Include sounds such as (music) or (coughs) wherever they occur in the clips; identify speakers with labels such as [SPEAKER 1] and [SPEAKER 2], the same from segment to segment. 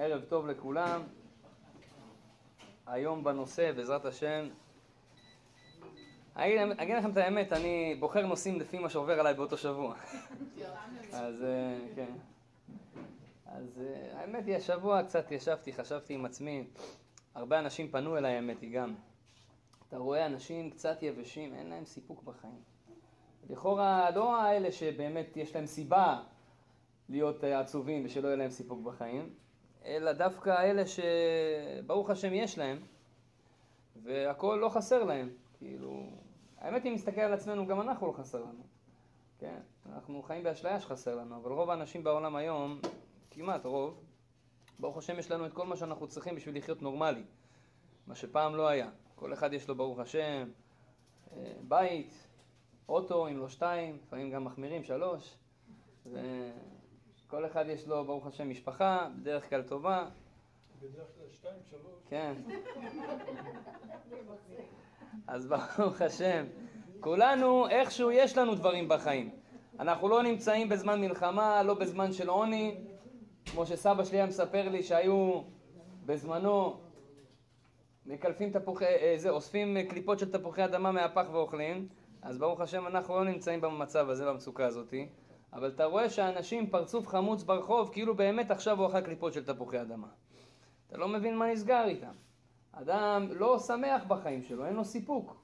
[SPEAKER 1] ערב טוב לכולם. היום בנושא, בעזרת השם, אני אגיד לכם את האמת, אני בוחר נושאים לפי מה שעובר עליי באותו שבוע. אז אה, כן. אז אה, האמת היא, השבוע קצת ישבתי, חשבתי עם עצמי, הרבה אנשים פנו אליי, האמת היא גם. אתה רואה אנשים קצת יבשים, אין להם סיפוק בחיים. לכאורה, לא האלה שבאמת יש להם סיבה להיות אה, עצובים ושלא יהיה להם סיפוק בחיים, אלא דווקא אלה שברוך השם יש להם, והכל לא חסר להם. כאילו, האמת היא, מסתכל על עצמנו, גם אנחנו לא חסר לנו. כן, אנחנו חיים באשליה שחסר לנו, אבל רוב האנשים בעולם היום, כמעט רוב, ברוך השם יש לנו את כל מה שאנחנו צריכים בשביל לחיות נורמלי, מה שפעם לא היה. כל אחד יש לו ברוך השם אה, בית, אוטו, אם לא שתיים, לפעמים גם מחמירים שלוש, וכל אחד יש לו ברוך השם משפחה, בדרך כלל טובה.
[SPEAKER 2] בדרך כלל שתיים, שלוש.
[SPEAKER 1] כן. אז ברוך השם, כולנו איכשהו יש לנו דברים בחיים. אנחנו לא נמצאים בזמן מלחמה, לא בזמן של עוני, כמו שסבא שלי היה מספר לי שהיו בזמנו מקלפים תפוחי, אה, זה, אוספים קליפות של תפוחי אדמה מהפח ואוכלים, אז ברוך השם אנחנו לא נמצאים במצב הזה, במצוקה הזאתי, אבל אתה רואה שאנשים פרצוף חמוץ ברחוב, כאילו באמת עכשיו הוא אכל קליפות של תפוחי אדמה. אתה לא מבין מה נסגר איתם. אדם לא שמח בחיים שלו, אין לו סיפוק.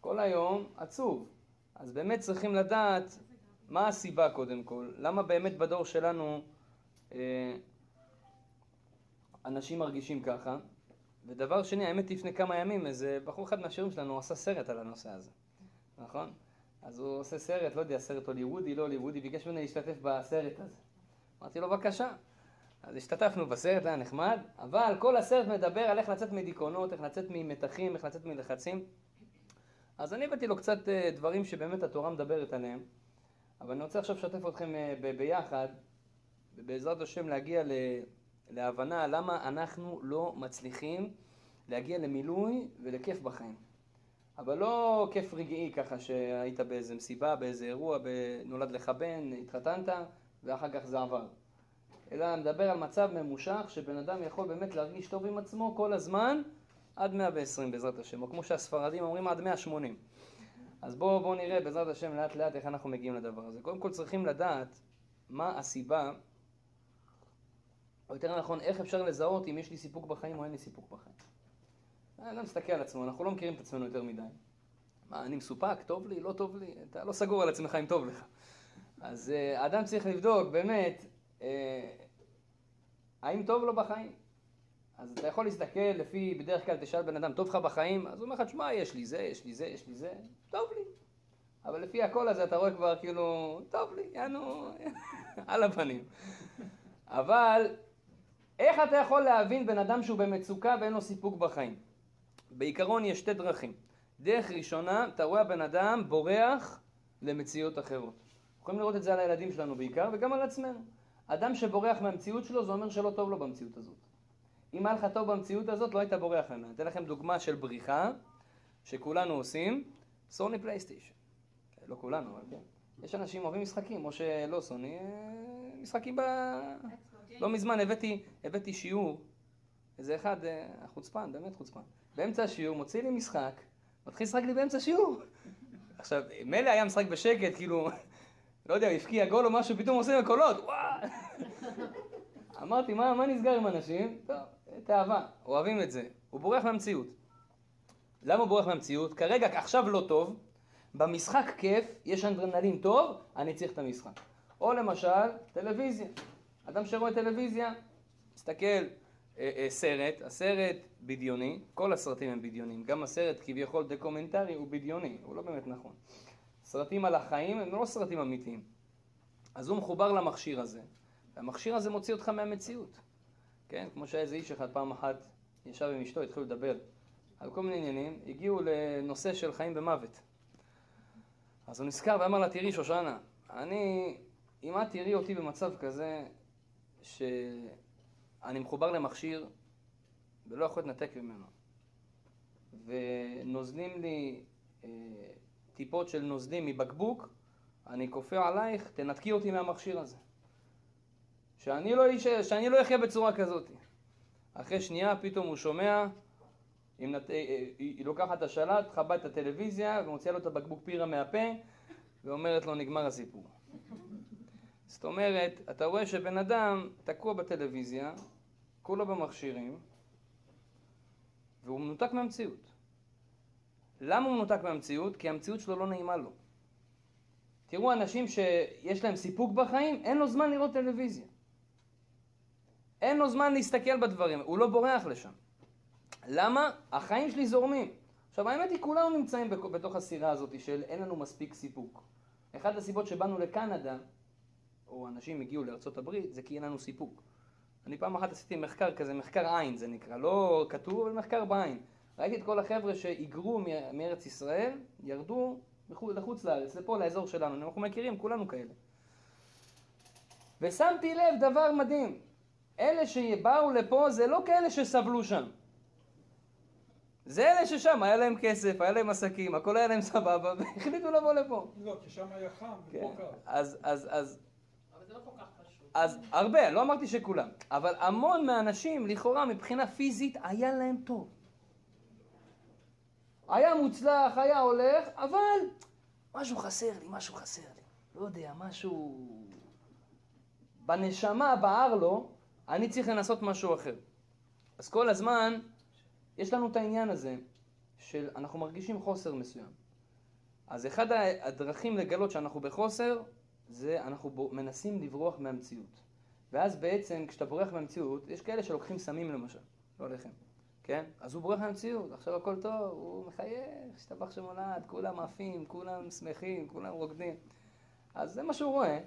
[SPEAKER 1] כל היום עצוב. אז באמת צריכים לדעת מה הסיבה קודם כל, למה באמת בדור שלנו אה, אנשים מרגישים ככה. ודבר שני, האמת לפני כמה ימים, איזה בחור אחד מהשירים שלנו עשה סרט על הנושא הזה, נכון? אז הוא עושה סרט, לא יודע, סרט הוליוודי, לא הוליוודי, ביקש ממני להשתתף בסרט הזה. אמרתי לו, בבקשה. אז השתתפנו בסרט, היה נחמד, אבל כל הסרט מדבר על איך לצאת מדיכאונות, איך לצאת ממתחים, איך לצאת מלחצים. אז אני הבאתי לו קצת אה, דברים שבאמת התורה מדברת עליהם, אבל אני רוצה עכשיו לשתף אתכם אה, ביחד, ובעזרת השם להגיע להבנה למה אנחנו לא מצליחים להגיע למילוי ולכיף בחיים. אבל לא כיף רגעי ככה שהיית באיזה מסיבה, באיזה אירוע, נולד לך בן, התחתנת, ואחר כך זה עבר. אלא מדבר על מצב ממושך שבן אדם יכול באמת להרגיש טוב עם עצמו כל הזמן עד 120 בעזרת השם, או כמו שהספרדים אומרים עד 180. אז בואו בוא נראה בעזרת השם לאט לאט איך אנחנו מגיעים לדבר הזה. קודם כל צריכים לדעת מה הסיבה, או יותר נכון איך אפשר לזהות אם יש לי סיפוק בחיים או אין לי סיפוק בחיים. אני לא מסתכל על עצמו, אנחנו לא מכירים את עצמנו יותר מדי. מה, אני מסופק, טוב לי, לא טוב לי, אתה לא סגור על עצמך אם טוב לך. אז uh, אדם צריך לבדוק באמת אה, האם טוב לו בחיים? אז אתה יכול להסתכל לפי, בדרך כלל תשאל בן אדם, טוב לך בחיים? אז הוא אומר לך, תשמע, יש לי זה, יש לי זה, יש לי זה, טוב לי. אבל לפי הקול הזה אתה רואה כבר כאילו, טוב לי, יענו, (laughs) על הפנים. אבל איך אתה יכול להבין בן אדם שהוא במצוקה ואין לו סיפוק בחיים? בעיקרון יש שתי דרכים. דרך ראשונה, אתה רואה הבן אדם בורח למציאות אחרות. יכולים לראות את זה על הילדים שלנו בעיקר, וגם על עצמנו. אדם שבורח מהמציאות שלו, זה אומר שלא טוב לו במציאות הזאת. אם היה לך טוב במציאות הזאת, לא היית בורח ממנה. אתן לכם דוגמה של בריחה, שכולנו עושים, סוני פלייסטיישן. לא כולנו, אבל כן. יש אנשים אוהבים משחקים, או שלא סוני, אה, משחקים ב... לא מזמן הבאתי, הבאתי שיעור, איזה אחד, אה, חוצפן, באמת חוצפן. באמצע השיעור מוציא לי משחק, מתחיל לשחק לי באמצע השיעור. עכשיו, מילא היה משחק בשקט, כאילו, לא יודע, הבקיע גול או משהו, פתאום עושים הקולות, וואו. אמרתי, מה, מה נסגר עם אנשים? טוב, תאווה, אוהבים את זה. הוא בורח מהמציאות. למה הוא בורח מהמציאות? כרגע, עכשיו לא טוב, במשחק כיף, יש אדרנלין טוב, אני צריך את המשחק. או למשל, טלוויזיה. אדם שרואה טלוויזיה, מסתכל, סרט, הסרט בדיוני, כל הסרטים הם בדיונים, גם הסרט כביכול דקומנטרי הוא בדיוני, הוא לא באמת נכון. סרטים על החיים הם לא סרטים אמיתיים. אז הוא מחובר למכשיר הזה, והמכשיר הזה מוציא אותך מהמציאות. כן, כמו שהיה איזה איש אחד פעם אחת ישב עם אשתו, התחילו לדבר על כל מיני עניינים, הגיעו לנושא של חיים ומוות. אז הוא נזכר ואמר לה, תראי שושנה, אני, אם את תראי אותי במצב כזה, שאני מחובר למכשיר ולא יכול להתנתק ממנו, ונוזלים לי אה, טיפות של נוזלים מבקבוק, אני כופה עלייך, תנתקי אותי מהמכשיר הזה. שאני לא, איש- שאני לא אחיה בצורה כזאת. אחרי שנייה פתאום הוא שומע, נת... היא היא לוקחת את השלט, חבה את הטלוויזיה ומוציאה לו את הבקבוק פירה מהפה ואומרת לו נגמר הסיפור. זאת אומרת, אתה רואה שבן אדם תקוע בטלוויזיה, כולו במכשירים, והוא מנותק מהמציאות. למה הוא מנותק מהמציאות? כי המציאות שלו לא נעימה לו. תראו אנשים שיש להם סיפוק בחיים, אין לו זמן לראות טלוויזיה. אין לו זמן להסתכל בדברים, הוא לא בורח לשם. למה? החיים שלי זורמים. עכשיו האמת היא כולנו נמצאים בתוך הסירה הזאת של אין לנו מספיק סיפוק. אחת הסיבות שבאנו לקנדה, או אנשים הגיעו לארצות הברית, זה כי אין לנו סיפוק. אני פעם אחת עשיתי מחקר כזה, מחקר עין זה נקרא, לא כתוב, אבל מחקר בעין. ראיתי את כל החבר'ה שהיגרו מארץ ישראל, ירדו לחוץ לארץ, לפה, לאזור שלנו, אנחנו מכירים, כולנו כאלה. ושמתי לב דבר מדהים, אלה שבאו לפה זה לא כאלה שסבלו שם. זה אלה ששם, היה להם כסף, היה להם עסקים, הכל היה להם סבבה, (laughs) והחליטו לבוא לפה.
[SPEAKER 2] לא, כי שם היה חם
[SPEAKER 1] כן.
[SPEAKER 2] ופה קר.
[SPEAKER 1] אז, אז, אז,
[SPEAKER 3] לא כל כך פשוט.
[SPEAKER 1] אז הרבה, לא אמרתי שכולם, אבל המון מהאנשים, לכאורה, מבחינה פיזית, היה להם טוב. היה מוצלח, היה הולך, אבל משהו חסר לי, משהו חסר לי. לא יודע, משהו... בנשמה בער לו, אני צריך לנסות משהו אחר. אז כל הזמן, יש לנו את העניין הזה, של אנחנו מרגישים חוסר מסוים. אז אחד הדרכים לגלות שאנחנו בחוסר, זה אנחנו בו- מנסים לברוח מהמציאות. ואז בעצם, כשאתה בורח מהמציאות, יש כאלה שלוקחים סמים למשל, לא לחם, כן? אז הוא בורח מהמציאות, עכשיו הכל טוב, הוא מחייך, השתבח שמולד, כולם עפים, כולם שמחים, כולם רוקדים. אז זה מה שהוא רואה.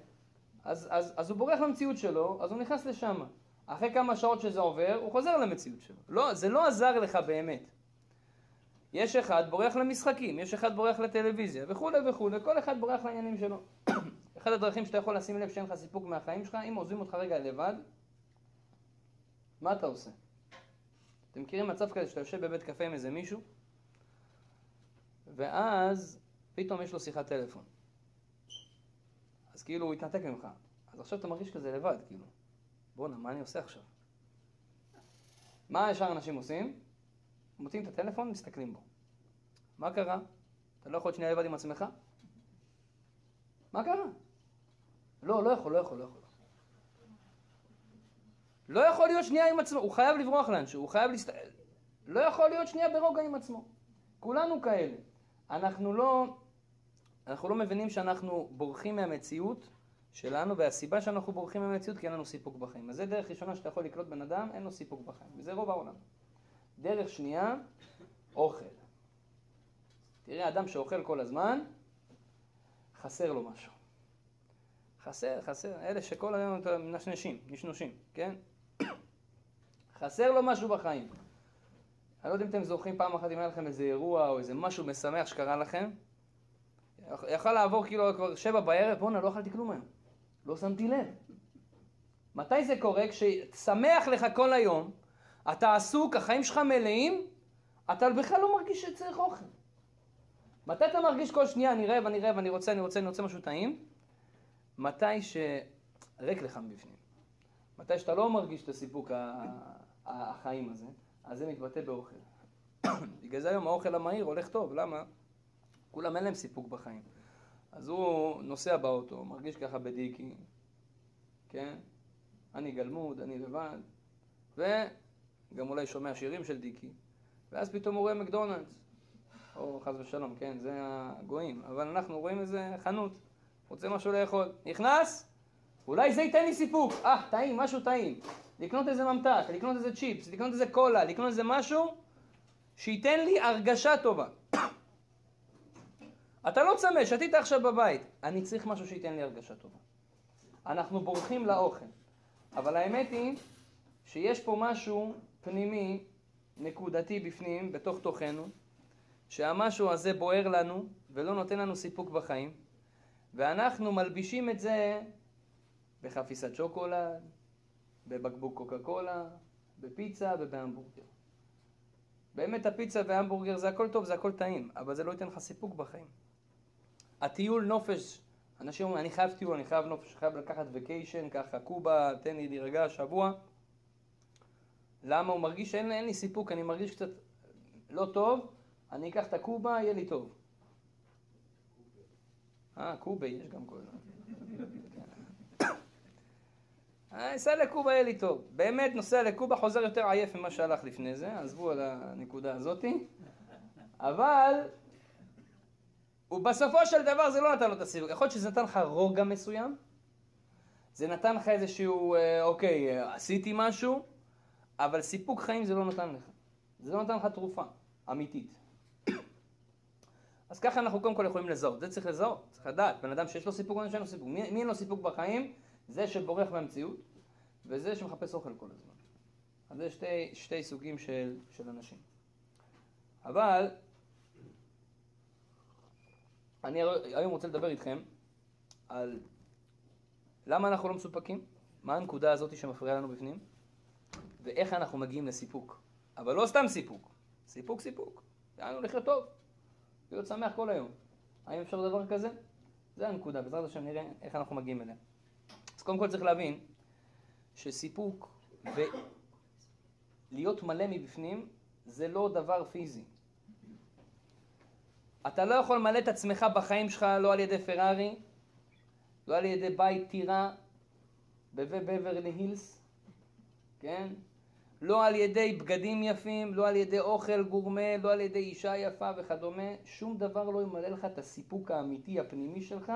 [SPEAKER 1] אז, אז, אז הוא בורח מהמציאות שלו, אז הוא נכנס לשם. אחרי כמה שעות שזה עובר, הוא חוזר למציאות שלו. לא, זה לא עזר לך באמת. יש אחד בורח למשחקים, יש אחד בורח לטלוויזיה וכולי וכולי, כל אחד בורח לעניינים שלו. אחד הדרכים שאתה יכול לשים לב שאין לך סיפוק מהחיים שלך, אם עוזבים אותך רגע לבד, מה אתה עושה? אתם מכירים מצב כזה שאתה יושב בבית קפה עם איזה מישהו, ואז פתאום יש לו שיחת טלפון. אז כאילו הוא התנתק ממך. אז עכשיו אתה מרגיש כזה לבד, כאילו. בואנה, מה אני עושה עכשיו? מה ישר אנשים עושים? מוצאים את הטלפון, מסתכלים בו. מה קרה? אתה לא יכול להיות שנייה לבד עם עצמך? מה קרה? לא, לא יכול, לא יכול, לא יכול. לא יכול להיות שנייה עם עצמו, הוא חייב לברוח לאנשהו, הוא חייב להסת... לא יכול להיות שנייה ברוגע עם עצמו. כולנו כאלה. אנחנו לא, אנחנו לא מבינים שאנחנו בורחים מהמציאות שלנו, והסיבה שאנחנו בורחים מהמציאות כי אין לנו סיפוק בחיים. אז זה דרך ראשונה שאתה יכול לקלוט בן אדם, אין לו סיפוק בחיים. וזה רוב העולם. דרך שנייה, אוכל. תראה, אדם שאוכל כל הזמן, חסר לו משהו. חסר, חסר. אלה שכל היום מנשנשים, נשנושים, כן? (coughs) חסר לו משהו בחיים. אני לא יודע אם אתם זוכרים פעם אחת אם היה לכם איזה אירוע או איזה משהו משמח שקרה לכם. יכול לעבור כאילו כבר שבע בערב, בואנה, לא אכלתי כלום היום. לא שמתי לב. מתי זה קורה? כששמח לך כל היום, אתה עסוק, החיים שלך מלאים, אתה בכלל לא מרגיש שצריך אוכל. מתי אתה מרגיש כל שנייה, אני רעב, אני רעב, אני רוצה, אני רוצה, אני רוצה משהו טעים? מתי שריק לך מבפנים. מתי שאתה לא מרגיש את הסיפוק החיים הזה, אז זה מתבטא באוכל. (coughs) בגלל זה היום האוכל המהיר הולך טוב, למה? כולם אין להם סיפוק בחיים. אז הוא נוסע באוטו, מרגיש ככה בדיקי, כן? אני גלמוד, אני לבד, וגם אולי שומע שירים של דיקי, ואז פתאום הוא רואה מקדונלדס, או חס ושלום, כן, זה הגויים, אבל אנחנו רואים איזה חנות, רוצה משהו לאכול, נכנס, אולי זה ייתן לי סיפוק, אה, טעים, משהו טעים, לקנות איזה ממתק, לקנות איזה צ'יפס, לקנות איזה קולה, לקנות איזה משהו שייתן לי הרגשה טובה. (coughs) אתה לא צמא, שתית עכשיו בבית, אני צריך משהו שייתן לי הרגשה טובה. אנחנו בורחים לאוכל, אבל האמת היא שיש פה משהו פנימי, נקודתי בפנים, בתוך תוכנו, שהמשהו הזה בוער לנו ולא נותן לנו סיפוק בחיים, ואנחנו מלבישים את זה בחפיסת שוקולד, בבקבוק קוקה קולה, בפיצה ובהמבורגר. באמת הפיצה וההמבורגר זה הכל טוב, זה הכל טעים, אבל זה לא ייתן לך סיפוק בחיים. הטיול נופש אנשים אומרים, אני חייב טיול, אני חייב נופש, חייב לקחת וקיישן, ככה קובה, תן לי להירגע שבוע. למה הוא מרגיש שאין אין לי סיפוק, אני מרגיש קצת לא טוב, אני אקח את הקובה, יהיה לי טוב. אה, קובה, יש גם כל... אני אסע לקובה, יהיה לי טוב. באמת, נוסע לקובה, חוזר יותר עייף ממה שהלך לפני זה, עזבו על הנקודה הזאתי. אבל, ובסופו של דבר זה לא נתן לו את הסיבוב. יכול להיות שזה נתן לך רוגע מסוים, זה נתן לך איזשהו, אה, אוקיי, עשיתי משהו, אבל סיפוק חיים זה לא נתן לך. זה לא נתן לך תרופה אמיתית. אז ככה אנחנו קודם כל יכולים לזהות, זה צריך לזהות, צריך לדעת, בן אדם שיש לו סיפוק או שאין לו סיפוק. מי, מי אין לו סיפוק בחיים? זה שבורח מהמציאות, וזה שמחפש אוכל כל הזמן. אז זה שתי, שתי סוגים של, של אנשים. אבל, אני היום רוצה לדבר איתכם על למה אנחנו לא מסופקים, מה הנקודה הזאת שמפריעה לנו בפנים, ואיך אנחנו מגיעים לסיפוק. אבל לא סתם סיפוק, סיפוק סיפוק, דהיינו לחיות טוב, להיות שמח כל היום. האם אפשר דבר כזה? זה הנקודה, בעזרת השם נראה איך אנחנו מגיעים אליה. אז קודם כל צריך להבין שסיפוק ולהיות מלא מבפנים זה לא דבר פיזי. אתה לא יכול למלא את עצמך בחיים שלך לא על ידי פרארי, לא על ידי בית טירה בבברלי הילס, כן? לא על ידי בגדים יפים, לא על ידי אוכל גורמה, לא על ידי אישה יפה וכדומה, שום דבר לא ימלא לך את הסיפוק האמיתי הפנימי שלך,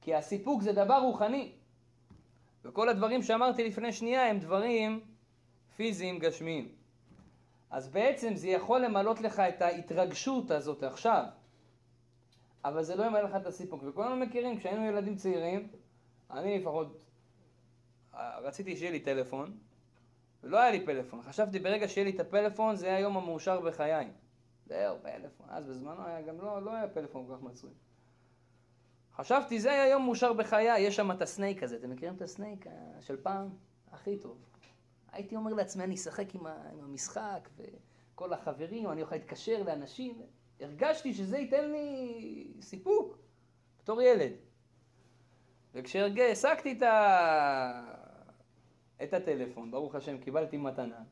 [SPEAKER 1] כי הסיפוק זה דבר רוחני. וכל הדברים שאמרתי לפני שנייה הם דברים פיזיים גשמיים. אז בעצם זה יכול למלות לך את ההתרגשות הזאת עכשיו, אבל זה לא ימלא לך את הסיפוק. וכולנו מכירים, כשהיינו ילדים צעירים, אני לפחות רציתי שיהיה לי טלפון, ולא היה לי פלאפון. חשבתי ברגע שיהיה לי את הפלאפון, זה היה היום המאושר בחיי. זהו, פלאפון. אז בזמנו היה גם לא, לא היה פלאפון כל כך מצוי. חשבתי, זה היה יום מאושר בחיי, יש שם את ה Snake הזה. אתם מכירים את ה Snake של פעם? הכי טוב. הייתי אומר לעצמי, אני אשחק עם, עם המשחק, וכל החברים, אני אוכל להתקשר לאנשים. הרגשתי שזה ייתן לי סיפוק, בתור ילד. וכשהשגתי את, ה... את הטלפון, ברוך השם, קיבלתי מתנה,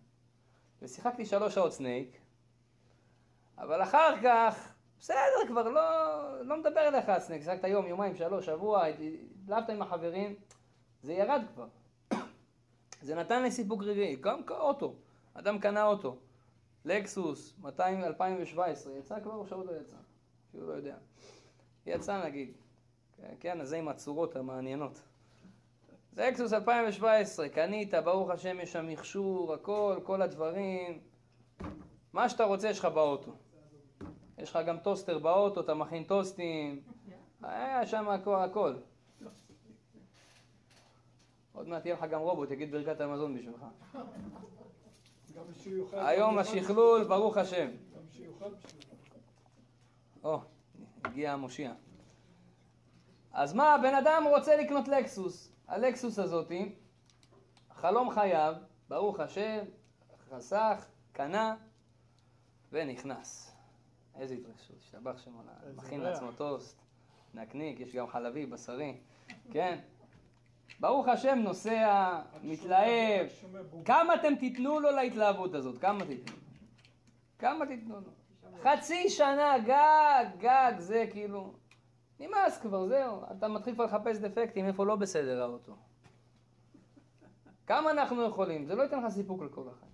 [SPEAKER 1] ושיחקתי שלוש שעות Snake, אבל אחר כך, בסדר, כבר לא, לא מדבר אליך Snake, שיחקת יום, יומיים, שלוש, שבוע, הדלפת עם החברים, זה ירד כבר. (coughs) זה נתן לי סיפוק רגעי, גם אוטו, אדם קנה אוטו, לקסוס, 200, 2017, יצא כבר או שעוד לא יצא? אפילו לא יודע. יצא נגיד, כן, אז זה עם הצורות המעניינות. זה לקסוס 2017, קנית, ברוך השם, יש שם מכשור, הכל, כל הדברים. מה שאתה רוצה יש לך באוטו. יש לך גם טוסטר באוטו, אתה מכין טוסטים, היה שם הכל, הכל. עוד מעט יהיה לך גם רובוט, יגיד ברכת המזון בשבילך. היום השכלול, ברוך השם. או, הגיע המושיע. אז מה, הבן אדם רוצה לקנות לקסוס. הלקסוס הזאתי, חלום חייו, ברוך השם, חסך, קנה ונכנס. איזה התרגשות, השתבח שמונה. מכין לעצמו טוסט, נקניק, יש גם חלבי, בשרי, כן? ברוך השם, נוסע, מתלהב. כמה אתם תיתנו לו להתלהבות הזאת? כמה תיתנו? כמה תיתנו לו? חצי שנה, גג, גג, זה כאילו... נמאס כבר, זהו. אתה מתחיל כבר לחפש דפקטים, איפה לא בסדר האוטו. כמה אנחנו יכולים? זה לא ייתן לך סיפוק לכל החיים.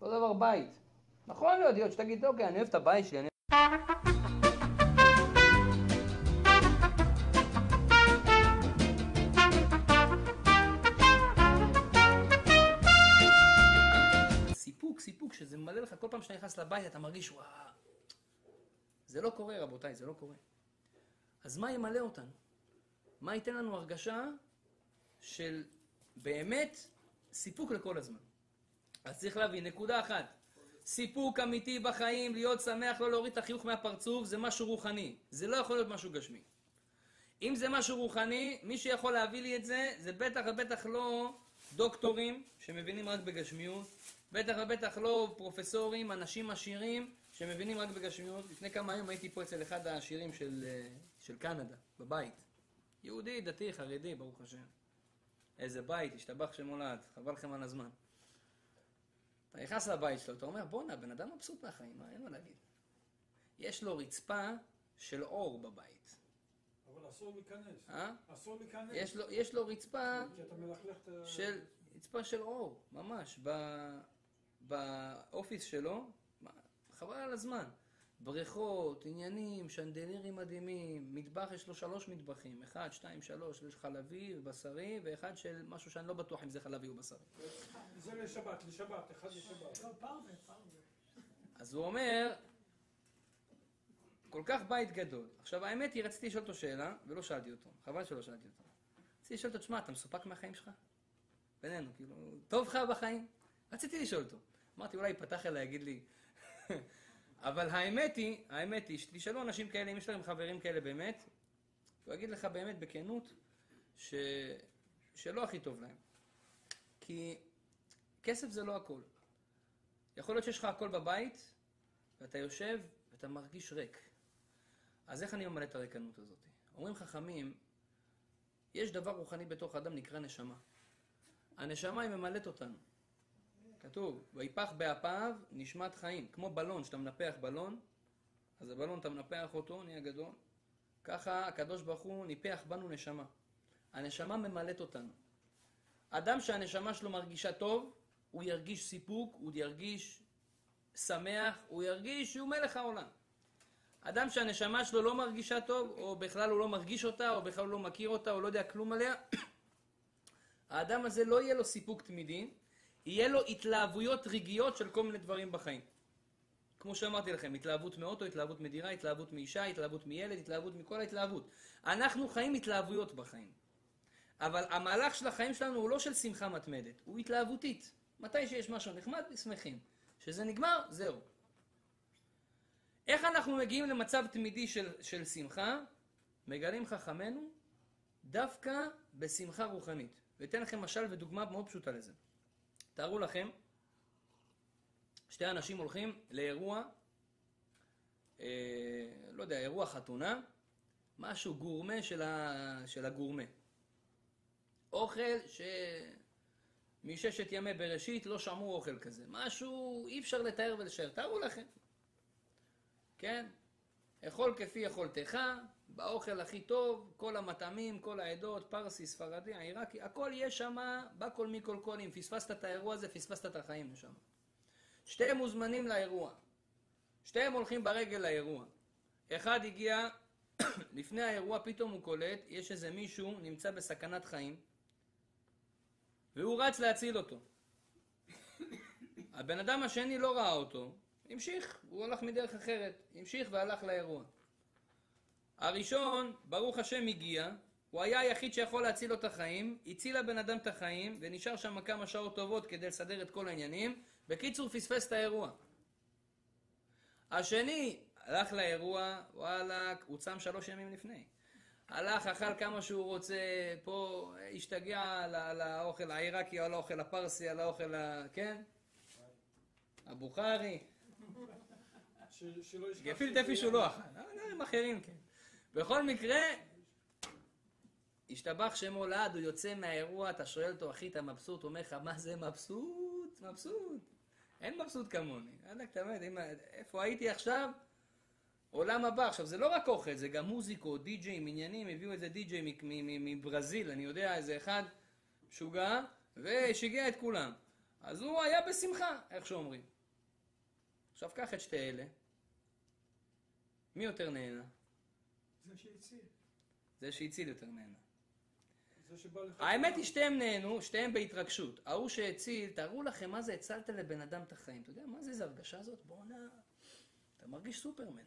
[SPEAKER 1] אותו דבר בית. נכון להיות, להיות שתגיד, אוקיי, אני אוהב את הבית שלי, אני... סיפוק, סיפוק, שזה ממלא לך, כל פעם שאתה נכנס לבית אתה מרגיש, וואו. זה לא קורה, רבותיי, זה לא קורה. אז מה ימלא אותנו? מה ייתן לנו הרגשה של באמת סיפוק לכל הזמן? אז צריך להבין, נקודה אחת, סיפוק אמיתי בחיים, להיות שמח, לא להוריד את החיוך מהפרצוף, זה משהו רוחני. זה לא יכול להיות משהו גשמי. אם זה משהו רוחני, מי שיכול להביא לי את זה, זה בטח ובטח לא דוקטורים שמבינים רק בגשמיות, בטח ובטח לא פרופסורים, אנשים עשירים שמבינים רק בגשמיות. לפני כמה ימים הייתי פה אצל אחד העשירים של, אה, של קנדה, בבית. יהודי, דתי, חרדי, ברוך השם. איזה בית, השתבח שמולד, חבל לכם על הזמן. אתה נכנס לבית שלו, אתה אומר, בואנה, בן אדם מבסוט מהחיים, מה, אין מה להגיד. יש לו רצפה של אור בבית.
[SPEAKER 2] אבל אסור להיכנס.
[SPEAKER 1] אה?
[SPEAKER 2] אסור להיכנס.
[SPEAKER 1] יש לו, יש לו רצפה. של, רצפה של אור, ממש, באופיס שלו, חבל על הזמן. בריכות, עניינים, שנדלירים מדהימים, מטבח, יש לו שלוש מטבחים, אחד, שתיים, שלוש, יש חלבי ובשרי, ואחד של משהו שאני לא בטוח אם זה חלבי או בשרי.
[SPEAKER 2] זה לשבת, לשבת, אחד לשבת.
[SPEAKER 3] לא, פרווה, פרווה.
[SPEAKER 1] אז הוא אומר, כל כך בית גדול. עכשיו, האמת היא, רציתי לשאול אותו שאלה, ולא שאלתי אותו. חבל שלא שאלתי אותו. רציתי לשאול אותו, תשמע, אתה מסופק מהחיים שלך? בינינו, כאילו, טוב לך בחיים? רציתי לשאול אותו. אמרתי, אולי יפתח אליי, יגיד לי... אבל האמת היא, האמת היא, שתשאלו אנשים כאלה, אם יש לכם חברים כאלה באמת, הוא יגיד לך באמת בכנות, ש... שלא הכי טוב להם. כי כסף זה לא הכל. יכול להיות שיש לך הכל בבית, ואתה יושב ואתה מרגיש ריק. אז איך אני ממלא את הריקנות הזאת? אומרים חכמים, יש דבר רוחני בתוך האדם נקרא נשמה. הנשמה היא ממלאת אותנו. כתוב, ויפח באפיו נשמת חיים. כמו בלון, שאתה מנפח בלון, אז הבלון אתה מנפח אותו, נהיה גדול. ככה הקדוש ברוך הוא ניפח בנו נשמה. הנשמה ממלאת אותנו. אדם שהנשמה שלו מרגישה טוב, הוא ירגיש סיפוק, הוא ירגיש שמח, הוא ירגיש שהוא מלך העולם. אדם שהנשמה שלו לא מרגישה טוב, או בכלל הוא לא מרגיש אותה, או בכלל הוא לא מכיר אותה, או לא יודע כלום עליה, (clears throat) האדם הזה לא יהיה לו סיפוק תמידי, יהיה לו התלהבויות רגעיות של כל מיני דברים בחיים. כמו שאמרתי לכם, התלהבות מאוטו, התלהבות מדירה, התלהבות מאישה, התלהבות מילד, התלהבות מכל ההתלהבות. אנחנו חיים התלהבויות בחיים. אבל המהלך של החיים שלנו הוא לא של שמחה מתמדת, הוא התלהבותית. מתי שיש משהו נחמד, שמחים. כשזה נגמר, זהו. איך אנחנו מגיעים למצב תמידי של, של שמחה? מגלים חכמינו דווקא בשמחה רוחנית. ואתן לכם משל ודוגמה מאוד פשוטה לזה. תארו לכם, שתי אנשים הולכים לאירוע, אה, לא יודע, אירוע חתונה, משהו גורמה של, ה, של הגורמה. אוכל שמששת ימי בראשית לא שמעו אוכל כזה. משהו אי אפשר לתאר ולשער. תארו לכם. כן? אכול כפי יכולתך, באוכל הכי טוב, כל המטעמים, כל העדות, פרסי, ספרדי, עיראקי, הכל יש שם, בכל מכל כל, אם פספסת את האירוע הזה, פספסת את החיים לשם. שתיהם מוזמנים לאירוע. שתיהם הולכים ברגל לאירוע. אחד הגיע, (coughs) לפני האירוע פתאום הוא קולט, יש איזה מישהו נמצא בסכנת חיים, והוא רץ להציל אותו. (coughs) הבן אדם השני לא ראה אותו, המשיך, הוא הלך מדרך אחרת, המשיך והלך לאירוע. הראשון, ברוך השם, הגיע, הוא היה היחיד שיכול להציל לו את החיים, הציל לבן אדם את החיים, ונשאר שם כמה שעות טובות כדי לסדר את כל העניינים. בקיצור, פספס את האירוע. השני הלך לאירוע, וואלה, הוא צם שלוש ימים לפני. הלך, אכל כמה שהוא רוצה, פה השתגע על האוכל העיראקי, על האוכל הפרסי, על האוכל ה... כן? הבוכרי. גפילטע פיש הוא לא אכל, דברים אחרים כן. בכל מקרה, השתבח שמו לעד, הוא יוצא מהאירוע, אתה שואל אותו, אחי, אתה מבסוט? הוא אומר לך, מה זה מבסוט? מבסוט. אין מבסוט כמוני. יאללה, אתה אם- איפה הייתי עכשיו? עולם הבא. עכשיו, זה לא רק אוכל, זה גם מוזיקות, די-ג'אים, עניינים, הביאו איזה די-ג'יי מברזיל, אני יודע, איזה אחד משוגע, ושיגע את כולם. אז הוא היה בשמחה, איך שאומרים. עכשיו, קח את שתי אלה. מי יותר נהנה?
[SPEAKER 2] זה שהציל.
[SPEAKER 1] זה שהציל יותר נהנה.
[SPEAKER 2] זה.
[SPEAKER 1] האמת היא שתיהם נהנו, שתיהם בהתרגשות. ההוא שהציל, תארו לכם מה זה הצלת לבן אדם את החיים. אתה יודע מה זה, איזה הרגשה הזאת? בואנה, אתה מרגיש סופרמן.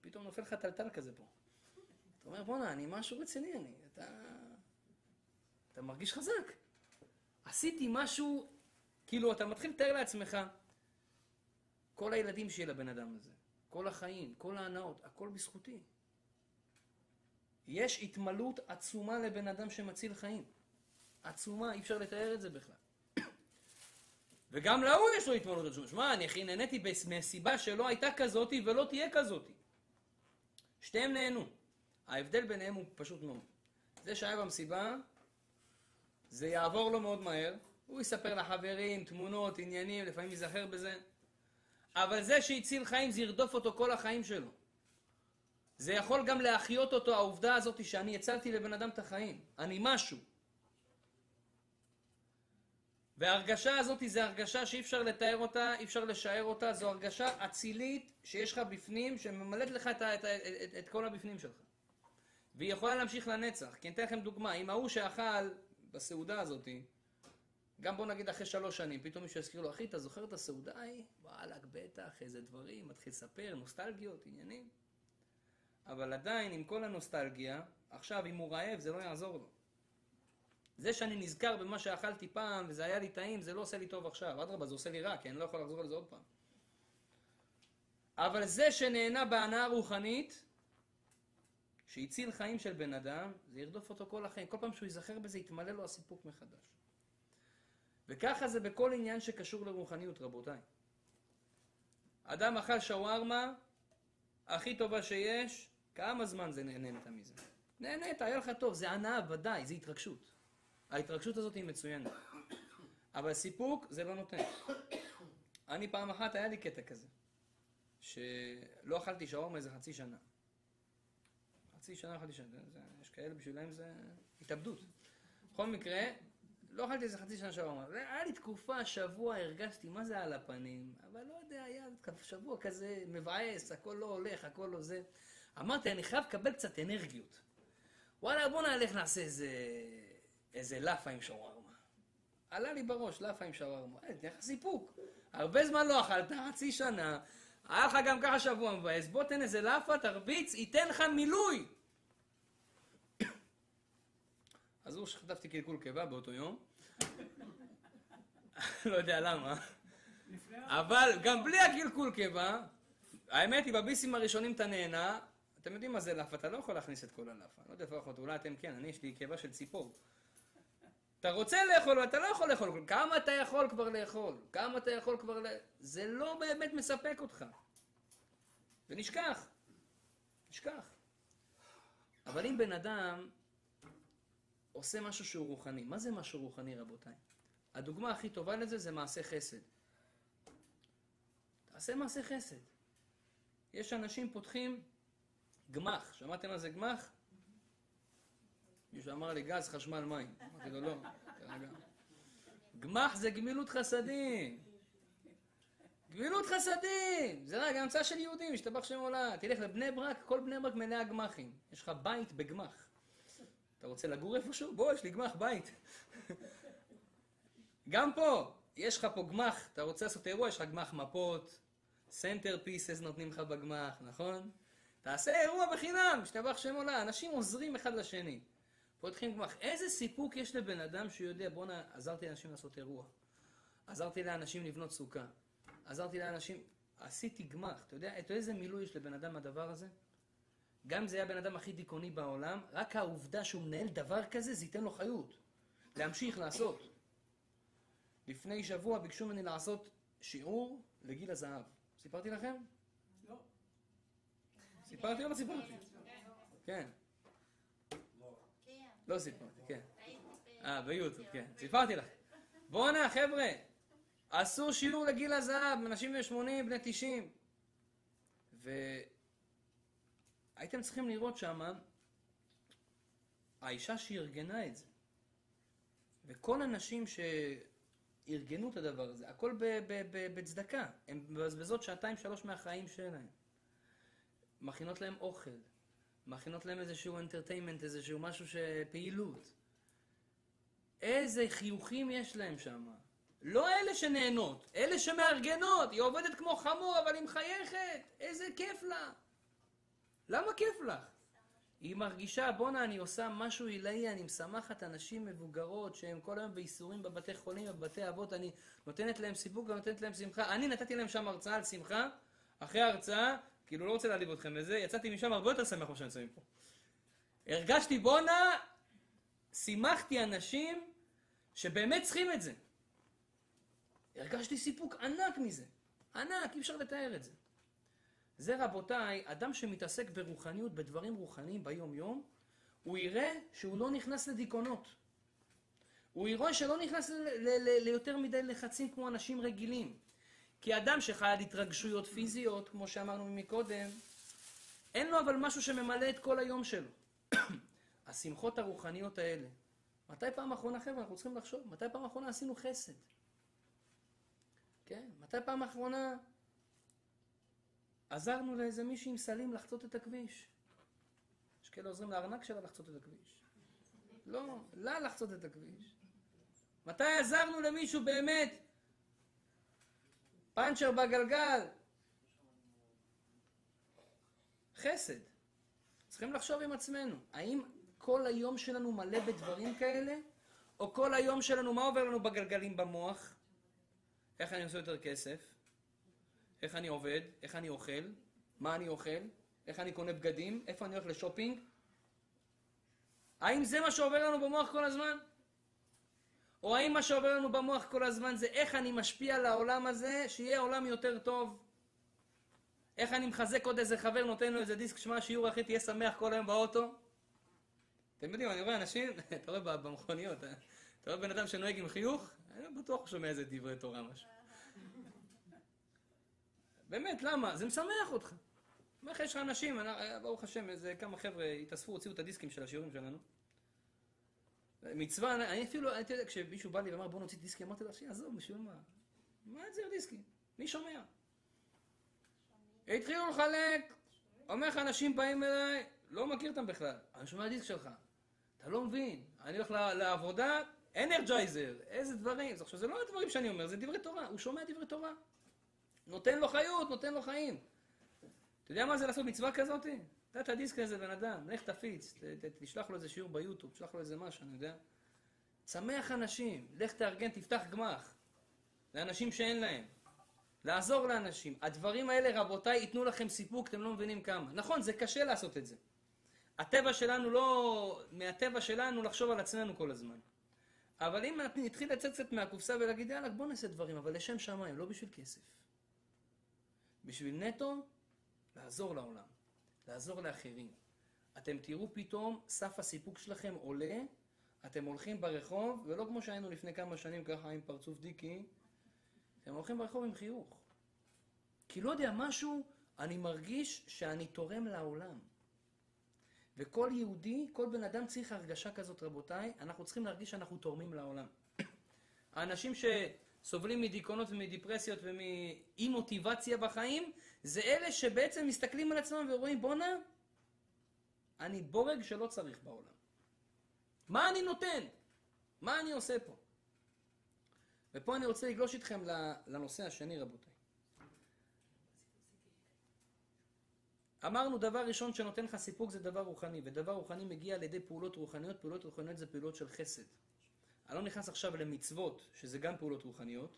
[SPEAKER 1] פתאום נופל לך טלטל כזה פה. אתה אומר, בואנה, אני משהו רציני, אני. אתה... אתה מרגיש חזק. עשיתי משהו, כאילו, אתה מתחיל לתאר לעצמך, כל הילדים שלי לבן אדם הזה, כל החיים, כל ההנאות, הכל בזכותי. יש התמלות עצומה לבן אדם שמציל חיים. עצומה, אי אפשר לתאר את זה בכלל. וגם להוא יש לו התמודדות עצומה. שמע, אני הכי נהניתי מסיבה שלא הייתה כזאתי ולא תהיה כזאתי. שתיהם נהנו. ההבדל ביניהם הוא פשוט מאוד. זה שהיה במסיבה, זה יעבור לו מאוד מהר. הוא יספר לחברים, תמונות, עניינים, לפעמים ייזכר בזה. אבל זה שהציל חיים, זה ירדוף אותו כל החיים שלו. זה יכול גם להחיות אותו, העובדה הזאת שאני הצלתי לבן אדם את החיים. אני משהו. וההרגשה הזאת זה הרגשה שאי אפשר לתאר אותה, אי אפשר לשער אותה, זו הרגשה אצילית שיש לך בפנים, שממלאת לך את, את, את, את כל הבפנים שלך. והיא יכולה להמשיך לנצח. כי אני אתן לכם דוגמה, אם ההוא שאכל בסעודה הזאת, גם בוא נגיד אחרי שלוש שנים, פתאום מישהו יזכיר לו, אחי, אתה זוכר את הסעודה ההיא? וואלכ, בטח, איזה דברים, מתחיל לספר, נוסטלגיות, עניינים. אבל עדיין, עם כל הנוסטלגיה, עכשיו, אם הוא רעב, זה לא יעזור לו. זה שאני נזכר במה שאכלתי פעם, וזה היה לי טעים, זה לא עושה לי טוב עכשיו. אדרבה, זה עושה לי רע, כי אני לא יכול לחזור על זה עוד פעם. אבל זה שנהנה בהנאה רוחנית, שהציל חיים של בן אדם, זה ירדוף אותו כל החיים. כל פעם שהוא ייזכר בזה, יתמלא לו הסיפוק מחדש. וככה זה בכל עניין שקשור לרוחניות, רבותיי. אדם אכל שווארמה, הכי טובה שיש, כמה זמן זה נהנית מזה? נהנית, היה לך טוב, זה הנאה, ודאי, זה התרגשות. ההתרגשות הזאת היא מצוינת. אבל סיפוק זה לא נותן. אני פעם אחת, היה לי קטע כזה, שלא אכלתי שווארמה איזה חצי שנה. חצי שנה אכלתי שנה, זה, יש כאלה בשבילם זה התאבדות. בכל מקרה, לא אכלתי איזה חצי שנה שווארמה. היה לי תקופה, שבוע, הרגשתי מה זה על הפנים, אבל לא יודע, היה שבוע כזה מבאס, הכל לא הולך, הכל לא זה. אמרתי, אני חייב לקבל קצת אנרגיות. וואלה, בוא נלך נעשה איזה, איזה לאפה עם שווארמה. עלה לי בראש, לאפה עם שווארמה. אה, תהיה לך סיפוק. הרבה זמן לא אכלת, חצי שנה, היה לך גם ככה שבוע מבאס, בוא תן איזה לאפה, תרביץ, ייתן לך מילוי. (coughs) אז הוא שחטפתי קלקול קיבה באותו יום. (laughs) לא יודע למה. אבל גם בלי הקלקול קיבה, האמת היא, בביסים הראשונים אתה נהנה, אתם יודעים מה זה לאפה, אתה לא יכול להכניס את כל הלאפה. לא יודע איפה לאכול, אולי אתם כן, אני יש לי קיבה של ציפור. אתה רוצה לאכול, אבל אתה לא יכול לאכול. כמה אתה יכול כבר לאכול? כמה אתה יכול כבר ל... זה לא באמת מספק אותך. ונשכח. נשכח. אבל אם בן אדם עושה משהו שהוא רוחני, מה זה משהו רוחני רבותיי? הדוגמה הכי טובה לזה זה מעשה חסד. תעשה מעשה חסד. יש אנשים פותחים גמ"ח, שמעתם מה זה גמ"ח? מישהו אמר לי גז, חשמל, מים. אמרתי לו לא, תרגע. גמ"ח זה גמילות חסדים. גמילות חסדים! זה רק המצאה של יהודים, השתבח שם עולה. תלך לבני ברק, כל בני ברק מלאה גמ"חים. יש לך בית בגמ"ח. אתה רוצה לגור איפשהו? בוא, יש לי גמ"ח בית. גם פה, יש לך פה גמ"ח, אתה רוצה לעשות אירוע, יש לך גמ"ח מפות, center pieces נותנים לך בגמ"ח, נכון? תעשה אירוע בחינם, ישתבח שמו לעד. אנשים עוזרים אחד לשני. פותחים גמ"ח. איזה סיפוק יש לבן אדם שיודע, בואנה, עזרתי לאנשים לעשות אירוע. עזרתי לאנשים לבנות סוכה. עזרתי לאנשים, עשיתי גמ"ח. אתה יודע, יודע איזה מילוי יש לבן אדם הדבר הזה? גם אם זה היה הבן אדם הכי דיכאוני בעולם, רק העובדה שהוא מנהל דבר כזה, זה ייתן לו חיות. להמשיך לעשות. לפני שבוע ביקשו ממני לעשות שיעור לגיל הזהב. סיפרתי לכם? סיפרתי או לא סיפרתי? כן. לא סיפרתי, כן. אה, ביוטיוב, כן. סיפרתי לך. בואנה, חבר'ה, עשו שיעור לגיל הזהב, אנשים בני 80, בני 90. והייתם צריכים לראות שמה, האישה שארגנה את זה, וכל הנשים שארגנו את הדבר הזה, הכל בצדקה. הן מבזבזות שעתיים, שלוש מהחיים שלהן. מכינות להם אוכל, מכינות להם איזשהו אנטרטיימנט, איזשהו משהו ש... פעילות. איזה חיוכים יש להם שם. לא אלה שנהנות, אלה שמארגנות. היא עובדת כמו חמור, אבל היא מחייכת. איזה כיף לה. למה כיף לך? היא מרגישה, בואנה, אני עושה משהו עילאי, אני משמחת אנשים מבוגרות שהם כל היום בייסורים בבתי חולים, בבתי אבות, אני נותנת להם סיפוק ונותנת להם שמחה. אני נתתי להם שם הרצאה על שמחה, אחרי ההרצאה, כאילו לא רוצה להעליב אתכם לזה, יצאתי משם הרבה יותר שמח ממה שאני יוצא מפה. הרגשתי, בואנה, שימחתי אנשים שבאמת צריכים את זה. הרגשתי סיפוק ענק מזה. ענק, אי אפשר לתאר את זה. זה רבותיי, אדם שמתעסק ברוחניות, בדברים רוחניים ביום יום, הוא יראה שהוא לא נכנס לדיכאונות. הוא יראה שלא נכנס ליותר מדי לחצים כמו אנשים רגילים. כי אדם שחי על התרגשויות פיזיות, כמו שאמרנו מקודם, אין לו אבל משהו שממלא את כל היום שלו. (coughs) השמחות הרוחניות האלה. מתי פעם אחרונה, חבר'ה, אנחנו צריכים לחשוב, מתי פעם אחרונה עשינו חסד? כן? מתי פעם אחרונה עזרנו לאיזה מישהי עם סלים לחצות את הכביש? יש כאלה עוזרים לארנק שלה לחצות את הכביש. לא, לה לחצות את הכביש. מתי עזרנו למישהו באמת? פאנצ'ר בגלגל. חסד. צריכים לחשוב עם עצמנו, האם כל היום שלנו מלא בדברים כאלה, או כל היום שלנו, מה עובר לנו בגלגלים במוח? איך אני עושה יותר כסף? איך אני עובד? איך אני אוכל? מה אני אוכל? איך אני קונה בגדים? איפה אני הולך לשופינג? האם זה מה שעובר לנו במוח כל הזמן? או האם מה שעובר לנו במוח כל הזמן זה איך אני משפיע על העולם הזה, שיהיה עולם יותר טוב? איך אני מחזק עוד איזה חבר, נותן לו איזה דיסק, שמע שיעור אחי, תהיה שמח כל היום באוטו? אתם יודעים, אני רואה אנשים, (laughs) אתה רואה במכוניות, אה? אתה רואה בן אדם שנוהג עם חיוך, אני לא בטוח הוא שומע איזה דברי תורה משהו. באמת, למה? זה משמח אותך. אומר לך, יש לך אנשים, ברוך השם, איזה כמה חבר'ה התאספו, הוציאו את הדיסקים של השיעורים שלנו. מצווה, אני אפילו, אתה יודע, כשמישהו בא לי ואמר בוא נוציא דיסקים, אמרתי לו, עזוב, בשביל מה? מה זה דיסקים? מי שומע? התחילו לחלק, אומר לך, אנשים באים אליי, לא מכיר אותם בכלל, אני שומע דיסק שלך, אתה לא מבין, אני הולך לעבודה, אנרג'ייזר, איזה דברים, עכשיו זה לא הדברים שאני אומר, זה דברי תורה, הוא שומע דברי תורה. נותן לו חיות, נותן לו חיים. אתה יודע מה זה לעשות מצווה כזאת? את הדיסק לאיזה בן אדם, לך תפיץ, ת- ת- תשלח לו איזה שיעור ביוטיוב, תשלח לו איזה משהו, אני יודע. שמח אנשים, לך תארגן, תפתח גמ"ח. לאנשים שאין להם. לעזור לאנשים. הדברים האלה, רבותיי, ייתנו לכם סיפוק, אתם לא מבינים כמה. נכון, זה קשה לעשות את זה. הטבע שלנו לא... מהטבע שלנו לחשוב על עצמנו כל הזמן. אבל אם נתחיל לצאת קצת מהקופסה ולהגיד, יאללה, בוא נעשה דברים, אבל לשם שמיים, לא בשביל כסף. בשביל נטו, לעזור לעולם. לעזור לאחרים. אתם תראו פתאום, סף הסיפוק שלכם עולה, אתם הולכים ברחוב, ולא כמו שהיינו לפני כמה שנים ככה עם פרצוף דיקי, אתם הולכים ברחוב עם חיוך. כי לא יודע, משהו, אני מרגיש שאני תורם לעולם. וכל יהודי, כל בן אדם צריך הרגשה כזאת, רבותיי, אנחנו צריכים להרגיש שאנחנו תורמים לעולם. האנשים שסובלים מדיכאונות ומדיפרסיות ומאי מוטיבציה בחיים, זה אלה שבעצם מסתכלים על עצמם ורואים, בואנה, אני בורג שלא צריך בעולם. מה אני נותן? מה אני עושה פה? ופה אני רוצה לגלוש איתכם לנושא השני, רבותיי. אמרנו, דבר ראשון שנותן לך סיפוק זה דבר רוחני, ודבר רוחני מגיע על ידי פעולות רוחניות, פעולות רוחניות זה פעולות של חסד. אני לא נכנס עכשיו למצוות, שזה גם פעולות רוחניות.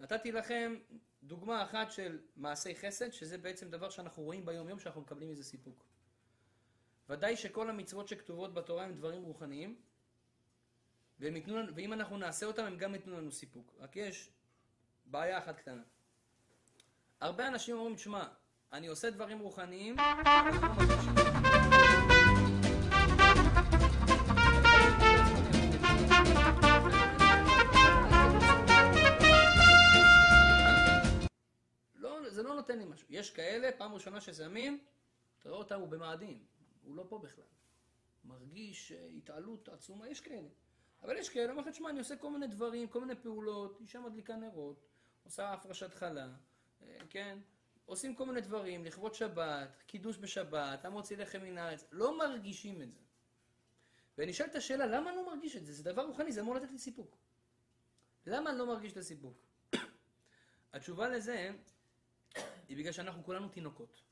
[SPEAKER 1] נתתי לכם דוגמה אחת של מעשי חסד, שזה בעצם דבר שאנחנו רואים ביום יום, שאנחנו מקבלים מזה סיפוק. ודאי שכל המצוות שכתובות בתורה הם דברים רוחניים, והם ייתנו לנו, ואם אנחנו נעשה אותם, הם גם ייתנו לנו סיפוק. רק יש בעיה אחת קטנה. הרבה אנשים אומרים, תשמע, אני עושה דברים רוחניים, נותן לי משהו. יש כאלה, פעם ראשונה ששמים, תראה אותם, הוא במאדים. הוא לא פה בכלל. מרגיש אה, התעלות עצומה, יש כאלה. אבל יש כאלה, אומר לך, תשמע, אני עושה כל מיני דברים, כל מיני פעולות, אישה מדליקה נרות, עושה הפרשת חלה, אה, כן? עושים כל מיני דברים, לכבוד שבת, קידוש בשבת, המוציא לחם מן הארץ, לא מרגישים את זה. ונשאלת השאלה, למה אני לא מרגיש את זה? זה דבר רוחני, זה אמור לתת לי סיפוק. למה אני לא מרגיש את הסיפוק? (coughs) התשובה לזה היא בגלל שאנחנו כולנו תינוקות.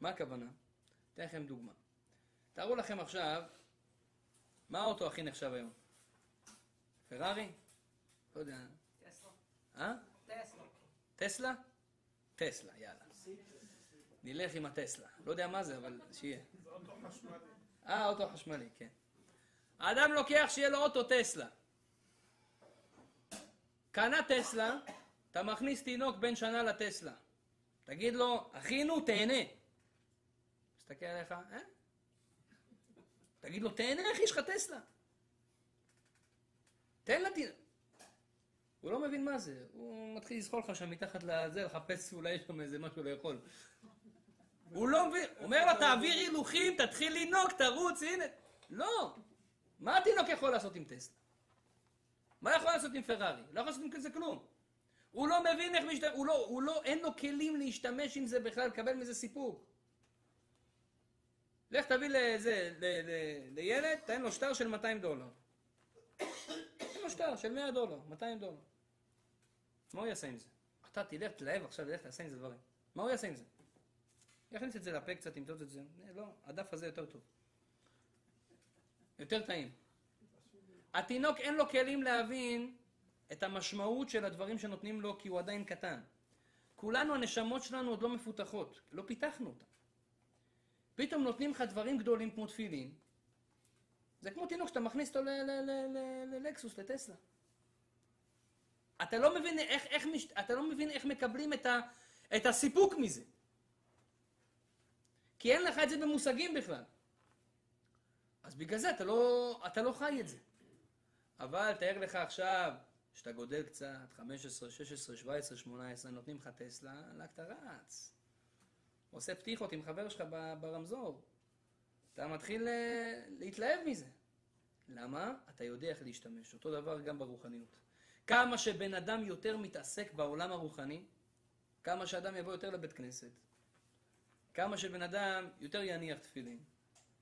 [SPEAKER 1] מה הכוונה? אתן לכם דוגמה. תארו לכם עכשיו, מה האוטו הכי נחשב היום? פרארי? לא יודע.
[SPEAKER 3] טסלה.
[SPEAKER 1] אה?
[SPEAKER 3] טסלה.
[SPEAKER 1] טסלה? טסלה, יאללה. נלך עם הטסלה. לא יודע מה זה, אבל שיהיה. אה, אוטו חשמלי, כן. האדם לוקח שיהיה לו אוטו טסלה. קנה טסלה, אתה מכניס תינוק בן שנה לטסלה. תגיד לו, אחינו, תהנה. מסתכל עליך, אה? תגיד לו, תהנה, אחי, יש לך טסלה. תן לתינוק. הוא לא מבין מה זה, הוא מתחיל לזחול לך שם מתחת לזה, לחפש אולי יש שם איזה משהו לאכול. הוא לא מבין, הוא אומר לו, תעביר הילוכים, תתחיל לנהוג, תרוץ, הנה. לא. מה התינוק יכול לעשות עם טסלה? מה יכול לעשות עם פרארי? לא יכול לעשות עם כזה כלום. הוא לא מבין איך משתמש, הוא לא, הוא לא, אין לו כלים להשתמש עם זה בכלל, לקבל מזה סיפוק. לך תביא לזה, ל, ל, לילד, תן לו שטר של 200 דולר. תן לו שטר של 100 דולר, 200 דולר. מה הוא יעשה עם זה? אתה תלך, תלהב עכשיו, לך תעשה עם זה דברים. מה הוא יעשה עם זה? יכניס את זה לפה קצת, ימדוד את זה. אה, לא, הדף הזה יותר טוב. יותר טעים. התינוק אין לו כלים להבין את המשמעות של הדברים שנותנים לו כי הוא עדיין קטן. כולנו, הנשמות שלנו עוד לא מפותחות, לא פיתחנו אותן. פתאום נותנים לך דברים גדולים כמו תפילין. זה כמו תינוק שאתה מכניס אותו ללקסוס, לטסלה. אתה לא מבין איך, איך, מש... אתה לא מבין איך מקבלים את, ה... את הסיפוק מזה. כי אין לך את זה במושגים בכלל. אז בגלל זה אתה לא, אתה לא חי את זה. אבל תאר לך עכשיו, שאתה גודל קצת, 15, 16, 17, 18, נותנים לך טסלה, רק אתה רץ. עושה פתיחות עם חבר שלך ברמזור. אתה מתחיל אה, להתלהב מזה. למה? אתה יודע איך להשתמש. אותו דבר גם ברוחניות. כמה שבן אדם יותר מתעסק בעולם הרוחני, כמה שאדם יבוא יותר לבית כנסת, כמה שבן אדם יותר יניח תפילין,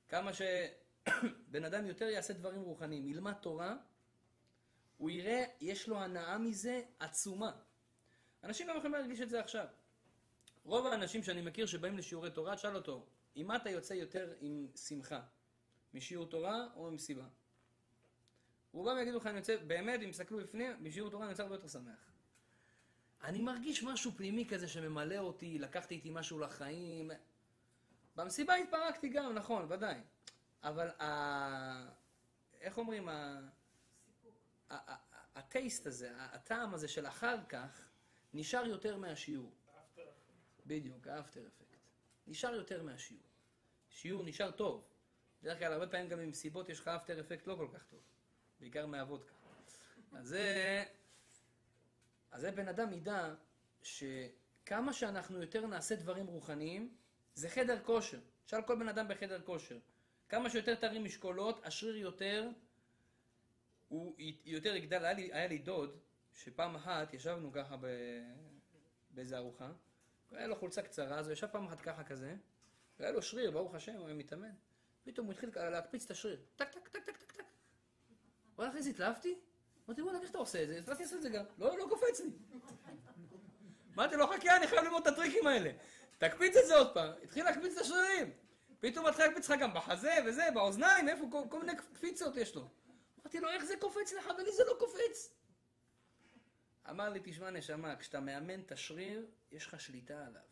[SPEAKER 1] כמה שבן אדם יותר יעשה דברים רוחניים, ילמד תורה, הוא יראה, יש לו הנאה מזה עצומה. אנשים גם יכולים להרגיש את זה עכשיו. רוב האנשים שאני מכיר שבאים לשיעורי תורה, תשאל אותו, עם מה אתה יוצא יותר עם שמחה? משיעור תורה או ממסיבה? רובם יגידו לך, אני יוצא, באמת, אם יסתכלו בפנים, בשיעור תורה אני יוצא הרבה יותר שמח. אני מרגיש משהו פנימי כזה שממלא אותי, לקחתי איתי משהו לחיים. במסיבה התפרקתי גם, נכון, ודאי. אבל ה... איך אומרים? ה... הטייסט הזה, הטעם הזה של אחר כך, נשאר יותר מהשיעור. בדיוק, האפטר אפקט. נשאר יותר מהשיעור. שיעור נשאר טוב. בדרך כלל, הרבה פעמים גם במסיבות יש לך אפטר אפקט לא כל כך טוב. בעיקר מהוודקה. אז זה... אז זה בן אדם ידע שכמה שאנחנו יותר נעשה דברים רוחניים, זה חדר כושר. תשאל כל בן אדם בחדר כושר. כמה שיותר תרים משקולות, השריר יותר, הוא יותר יגדל. היה לי, היה לי דוד, שפעם אחת ישבנו ככה ב... באיזה ארוחה, והיה לו חולצה קצרה, אז הוא ישב פעם אחת ככה כזה, והיה לו שריר, ברוך השם, הוא היה מתאמן. פתאום הוא התחיל להקפיץ את השריר. טק, טק, טק, טק, טק, טק. וואלה, אחרי זה התלהבתי? אמרתי, וואלה, איך אתה עושה את זה? אז לעשות את זה גם. לא, לא קופץ לי. אמרתי לו, חכה, אני חייב ללמוד את הטריקים האלה. תקפיץ את זה עוד פעם. התחיל להקפיץ את השרירים. פתאום מתחיל להקפיץ לך גם בחזה וזה, באוזניים, איפה, כל מיני קפיצות יש לו. אמרתי לו, איך זה קופץ לך? ולי זה לא קופץ. אמר לי, תשמע נשמה, כשאתה מאמן את השריר, יש לך שליטה עליו.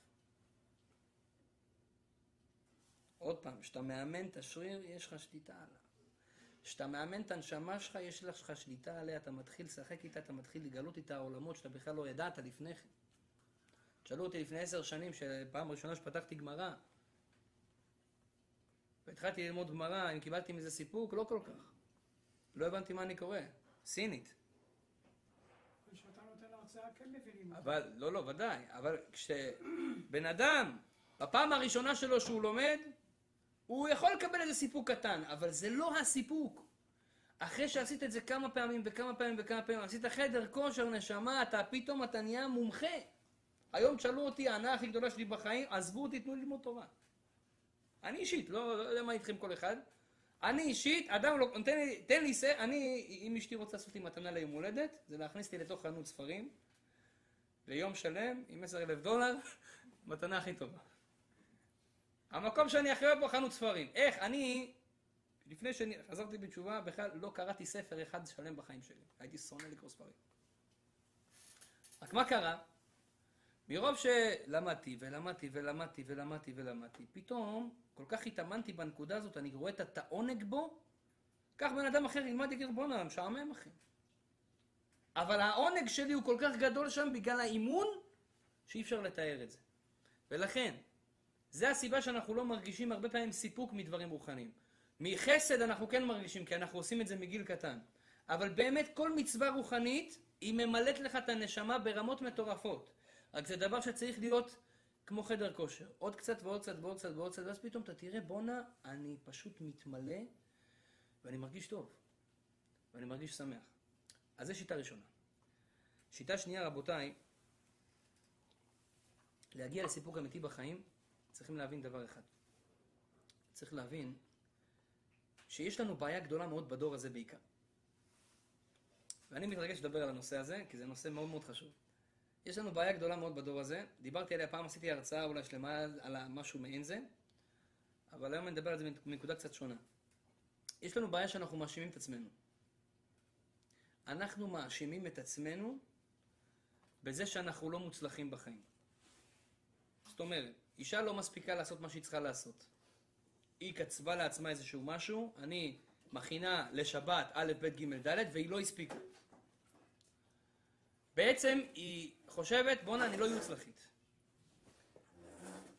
[SPEAKER 1] עוד פעם, כשאתה מאמן את השריר, יש לך שליטה עליו. כשאתה מאמן את הנשמה שלך, יש לך שליטה עליה, אתה מתחיל לשחק איתה, אתה מתחיל לגלות איתה עולמות שאתה בכלל לא ידעת לפני כן. שאלו אותי לפני עשר שנים, שפעם ראשונה שפתחתי גמרא, והתחלתי ללמוד גמרא, אם קיבלתי מזה סיפוק, לא כל כך. לא הבנתי מה אני קורא. סינית.
[SPEAKER 2] כשאתה נותן הרצאה כן מבינים.
[SPEAKER 1] אבל, לא, לא, ודאי. אבל כשבן אדם, בפעם הראשונה שלו שהוא לומד, הוא יכול לקבל איזה סיפוק קטן, אבל זה לא הסיפוק. אחרי שעשית את זה כמה פעמים וכמה פעמים וכמה פעמים, עשית חדר כושר נשמה, אתה פתאום אתה נהיה מומחה. היום תשאלו אותי, ההנאה הכי גדולה שלי בחיים, עזבו אותי, תנו לי ללמוד תורה. אני אישית, לא, לא יודע מה איתכם כל אחד. אני אישית, אדם לא, תן לי, תן לי, אני, אם אשתי רוצה לעשות לי מתנה ליום הולדת, זה להכניס אותי לתוך חנות ספרים, ליום שלם, עם עשר אלף דולר, (laughs) מתנה הכי טובה. המקום שאני הכי אוהב בו חנות ספרים. איך? אני, לפני שחזרתי בתשובה, בכלל לא קראתי ספר אחד שלם בחיים שלי. הייתי שונא לקרוא ספרים. רק מה קרה? מרוב שלמדתי ולמדתי ולמדתי ולמדתי ולמדתי, פתאום כל כך התאמנתי בנקודה הזאת, אני רואה את העונג בו, כך בן אדם אחר ילמד, יגיד, בואנה, משעמם אחי. אבל העונג שלי הוא כל כך גדול שם בגלל האימון, שאי אפשר לתאר את זה. ולכן, זה הסיבה שאנחנו לא מרגישים הרבה פעמים סיפוק מדברים רוחניים. מחסד אנחנו כן מרגישים, כי אנחנו עושים את זה מגיל קטן. אבל באמת כל מצווה רוחנית, היא ממלאת לך את הנשמה ברמות מטורפות. רק זה דבר שצריך להיות כמו חדר כושר. עוד קצת ועוד קצת ועוד קצת ועוד קצת, ואז פתאום אתה תראה, בואנה, אני פשוט מתמלא, ואני מרגיש טוב. ואני מרגיש שמח. אז זו שיטה ראשונה. שיטה שנייה, רבותיי, להגיע לסיפוק אמיתי בחיים, צריכים להבין דבר אחד. צריך להבין שיש לנו בעיה גדולה מאוד בדור הזה בעיקר. ואני מתרגש לדבר על הנושא הזה, כי זה נושא מאוד מאוד חשוב. יש לנו בעיה גדולה מאוד בדור הזה, דיברתי עליה פעם, עשיתי הרצאה אולי שלמה על משהו מעין זה, אבל היום אני אדבר על זה מנקודה קצת שונה. יש לנו בעיה שאנחנו מאשימים את עצמנו. אנחנו מאשימים את עצמנו בזה שאנחנו לא מוצלחים בחיים. זאת אומרת, אישה לא מספיקה לעשות מה שהיא צריכה לעשות. היא קצבה לעצמה איזשהו משהו, אני מכינה לשבת א', ב', ג', ד', והיא לא הספיקה. בעצם היא חושבת, בואנה, אני לא יוצלחית.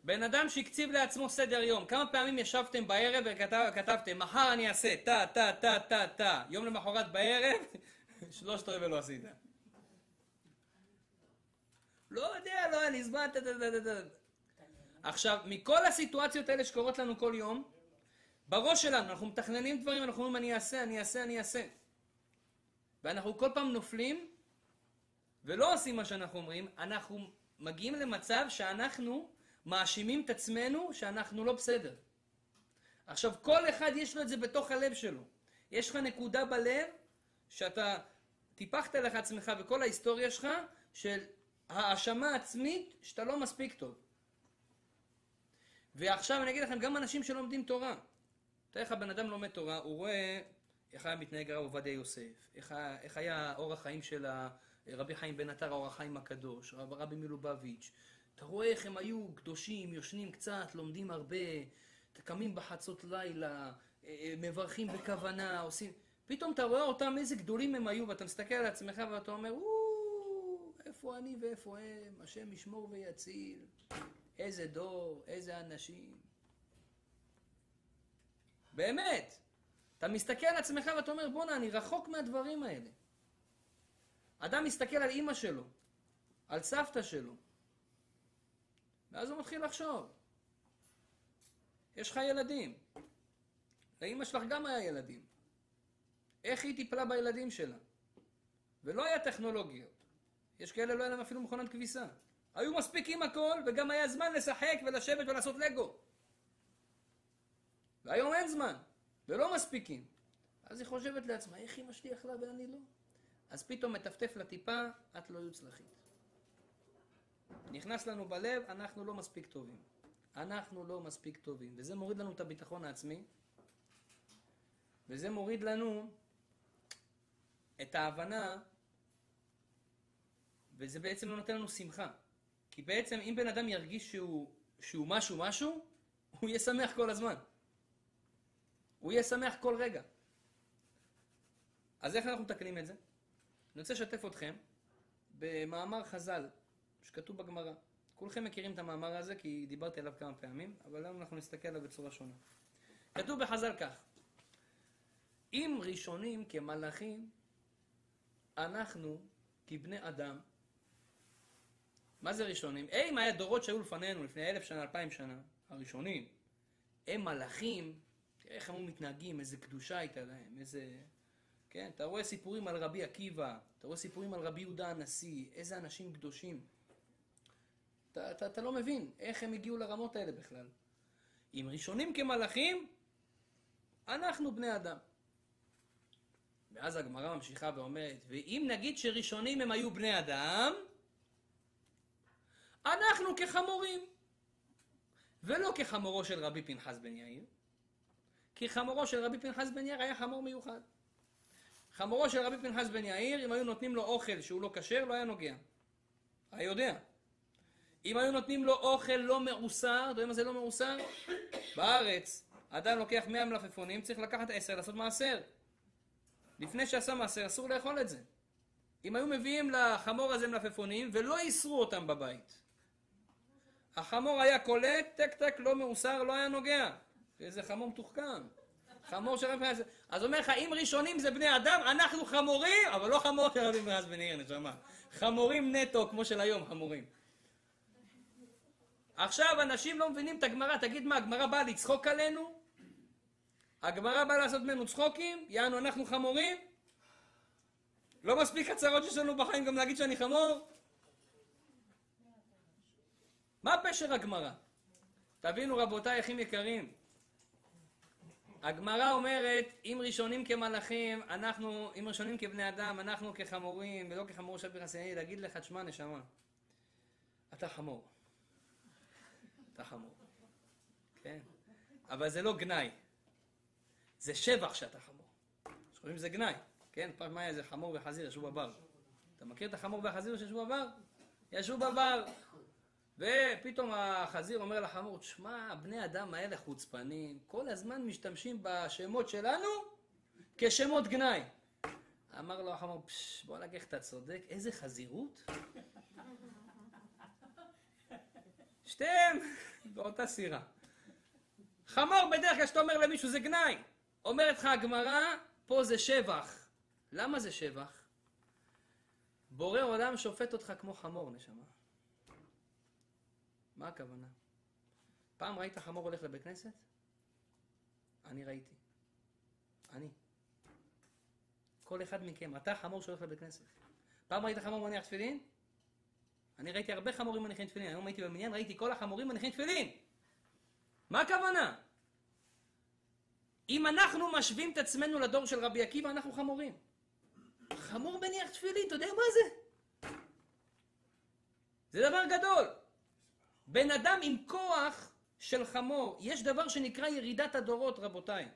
[SPEAKER 1] בן אדם שהקציב לעצמו סדר יום, כמה פעמים ישבתם בערב וכתבתם, מחר אני אעשה טה, טה, טה, טה, טה, יום למחרת בערב, (laughs) שלושת רבעי לא עשית. לא יודע, לא היה לי זמן, טה, טה, טה, טה. עכשיו, מכל הסיטואציות האלה שקורות לנו כל יום, בראש שלנו, אנחנו מתכננים דברים, אנחנו אומרים, אני אעשה, אני אעשה, אני אעשה. ואנחנו כל פעם נופלים, ולא עושים מה שאנחנו אומרים, אנחנו מגיעים למצב שאנחנו מאשימים את עצמנו שאנחנו לא בסדר. עכשיו, כל אחד יש לו את זה בתוך הלב שלו. יש לך נקודה בלב שאתה טיפחת לך עצמך וכל ההיסטוריה שלך של האשמה עצמית שאתה לא מספיק טוב. ועכשיו אני אגיד לכם, גם אנשים שלומדים תורה. תאר לך, בן אדם לומד תורה, הוא רואה איך היה מתנהג הרב עובדיה יוסף, איך, איך היה אורח חיים של רבי חיים בן עטר, אורח חיים הקדוש, רב, רבי מלובביץ'. אתה רואה איך הם היו קדושים, יושנים קצת, לומדים הרבה, קמים בחצות לילה, אה, אה, מברכים בכוונה, עושים... פתאום אתה רואה אותם, איזה גדולים הם היו, ואתה מסתכל על עצמך ואתה אומר, איפה אני ואיפה הם, השם ישמור ויציל. איזה דור, איזה אנשים. באמת. אתה מסתכל על עצמך ואתה אומר, בואנה, אני רחוק מהדברים האלה. אדם מסתכל על אימא שלו, על סבתא שלו, ואז הוא מתחיל לחשוב. יש לך ילדים. לאימא שלך גם היה ילדים. איך היא טיפלה בילדים שלה? ולא היה טכנולוגיות. יש כאלה לא היה להם אפילו מכונת כביסה. היו מספיקים הכל, וגם היה זמן לשחק ולשבת ולעשות לגו. והיום אין זמן, ולא מספיקים. אז היא חושבת לעצמה, איך אמא שלי יכלה ואני לא? אז פתאום מטפטף לה טיפה, את לא יוצלחית. נכנס לנו בלב, אנחנו לא מספיק טובים. אנחנו לא מספיק טובים. וזה מוריד לנו את הביטחון העצמי, וזה מוריד לנו את ההבנה, וזה בעצם לא נותן לנו שמחה. כי בעצם אם בן אדם ירגיש שהוא, שהוא משהו משהו, הוא יהיה שמח כל הזמן. הוא יהיה שמח כל רגע. אז איך אנחנו מתקנים את זה? אני רוצה לשתף אתכם במאמר חז"ל שכתוב בגמרא. כולכם מכירים את המאמר הזה כי דיברתי עליו כמה פעמים, אבל היום אנחנו נסתכל עליו בצורה שונה. כתוב בחז"ל כך: אם ראשונים כמלאכים, אנחנו כבני אדם מה זה ראשונים? אם היה דורות שהיו לפנינו, לפני אלף שנה, אלפיים שנה, הראשונים, הם מלאכים, איך הם מתנהגים, איזה קדושה הייתה להם, איזה... כן, אתה רואה סיפורים על רבי עקיבא, אתה רואה סיפורים על רבי יהודה הנשיא, איזה אנשים קדושים. אתה, אתה, אתה לא מבין איך הם הגיעו לרמות האלה בכלל. אם ראשונים כמלאכים, אנחנו בני אדם. ואז הגמרא ממשיכה ואומרת, ואם נגיד שראשונים הם היו בני אדם, אנחנו כחמורים. ולא כחמורו של רבי פנחס בן יאיר, כי חמורו של רבי פנחס בן יאיר היה חמור מיוחד. חמורו של רבי פנחס בן יאיר, אם היו נותנים לו אוכל שהוא לא כשר, לא היה נוגע. היה יודע. אם היו נותנים לו אוכל לא מעוסר, אתה יודע מה זה לא מעוסר? בארץ, אדם לוקח 100 מלפפונים, צריך לקחת 10 לעשות מעשר. לפני שעשה מעשר, אסור לאכול את זה. אם היו מביאים לחמור הזה מלפפונים ולא איסרו אותם בבית. החמור היה קולט, טק טק, לא מאוסר, לא היה נוגע. איזה חמור מתוחכם. חמור של רבי אז אז אומר לך, אם ראשונים זה בני אדם, אנחנו חמורים, אבל לא חמור של רבי מאז בן עיר, נשמה. חמורים נטו, כמו של היום, חמורים. עכשיו, אנשים לא מבינים את הגמרא, תגיד מה, הגמרא באה לצחוק עלינו? הגמרא באה לעשות ממנו צחוקים? יענו, אנחנו חמורים? לא מספיק הצהרות שיש לנו בחיים גם להגיד שאני חמור? מה פשר הגמרא? תבינו רבותיי, אחים יקרים, הגמרא אומרת, אם ראשונים כמלאכים, אנחנו, אם ראשונים כבני אדם, אנחנו כחמורים, ולא כחמור של פרחסי, להגיד לך, תשמע נשמה, אתה חמור. אתה חמור. כן? אבל זה לא גנאי. זה שבח שאתה חמור. חושבים שזה גנאי. כן? פעם היה איזה חמור וחזיר ישבו בבר. אתה מכיר את החמור והחזיר שישבו בבר? ישבו בבר. ופתאום החזיר אומר לחמור, תשמע, בני אדם האלה חוצפנים, כל הזמן משתמשים בשמות שלנו כשמות גנאי. אמר לו החמור, פשש, בוא נגיד, אתה צודק, איזה חזירות? (laughs) שתיהם באותה סירה. חמור בדרך כלל שאתה אומר למישהו זה גנאי. אומרת לך הגמרא, פה זה שבח. למה זה שבח? בורא עולם שופט אותך כמו חמור, נשמה. מה הכוונה? פעם ראית חמור הולך לבית כנסת? אני ראיתי. אני. כל אחד מכם, אתה חמור שהולך לבית כנסת. פעם ראית חמור מניח תפילין? אני ראיתי הרבה חמורים מניחים תפילין. היום הייתי במניין, ראיתי כל החמורים מניחים תפילין. מה הכוונה? אם אנחנו משווים את עצמנו לדור של רבי עקיבא, אנחנו חמורים. חמור מניח תפילין, אתה יודע מה זה? זה דבר גדול. בן אדם עם כוח של חמור, יש דבר שנקרא ירידת הדורות, רבותיי.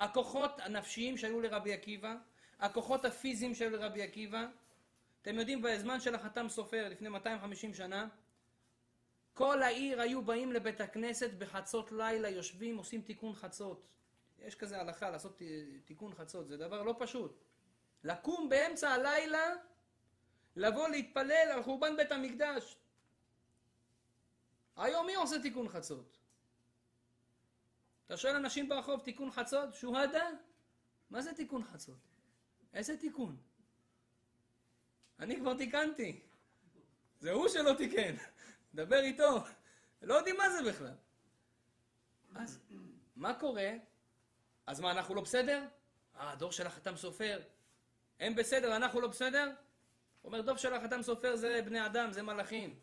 [SPEAKER 1] הכוחות הנפשיים שהיו לרבי עקיבא, הכוחות הפיזיים שהיו לרבי עקיבא, אתם יודעים, בזמן של החתם סופר, לפני 250 שנה, כל העיר היו באים לבית הכנסת בחצות לילה, יושבים, עושים תיקון חצות. יש כזה הלכה לעשות תיקון חצות, זה דבר לא פשוט. לקום באמצע הלילה, לבוא להתפלל על חורבן בית המקדש. היום מי עושה תיקון חצות? אתה שואל אנשים ברחוב, תיקון חצות? שוהדה? מה זה תיקון חצות? איזה תיקון? אני כבר תיקנתי. זה הוא שלא תיקן. דבר איתו. לא יודעים מה זה בכלל. אז מה קורה? אז מה, אנחנו לא בסדר? אה, הדור של החתם סופר. הם בסדר, אנחנו לא בסדר? הוא אומר, דור של החתם סופר זה בני אדם, זה מלאכים.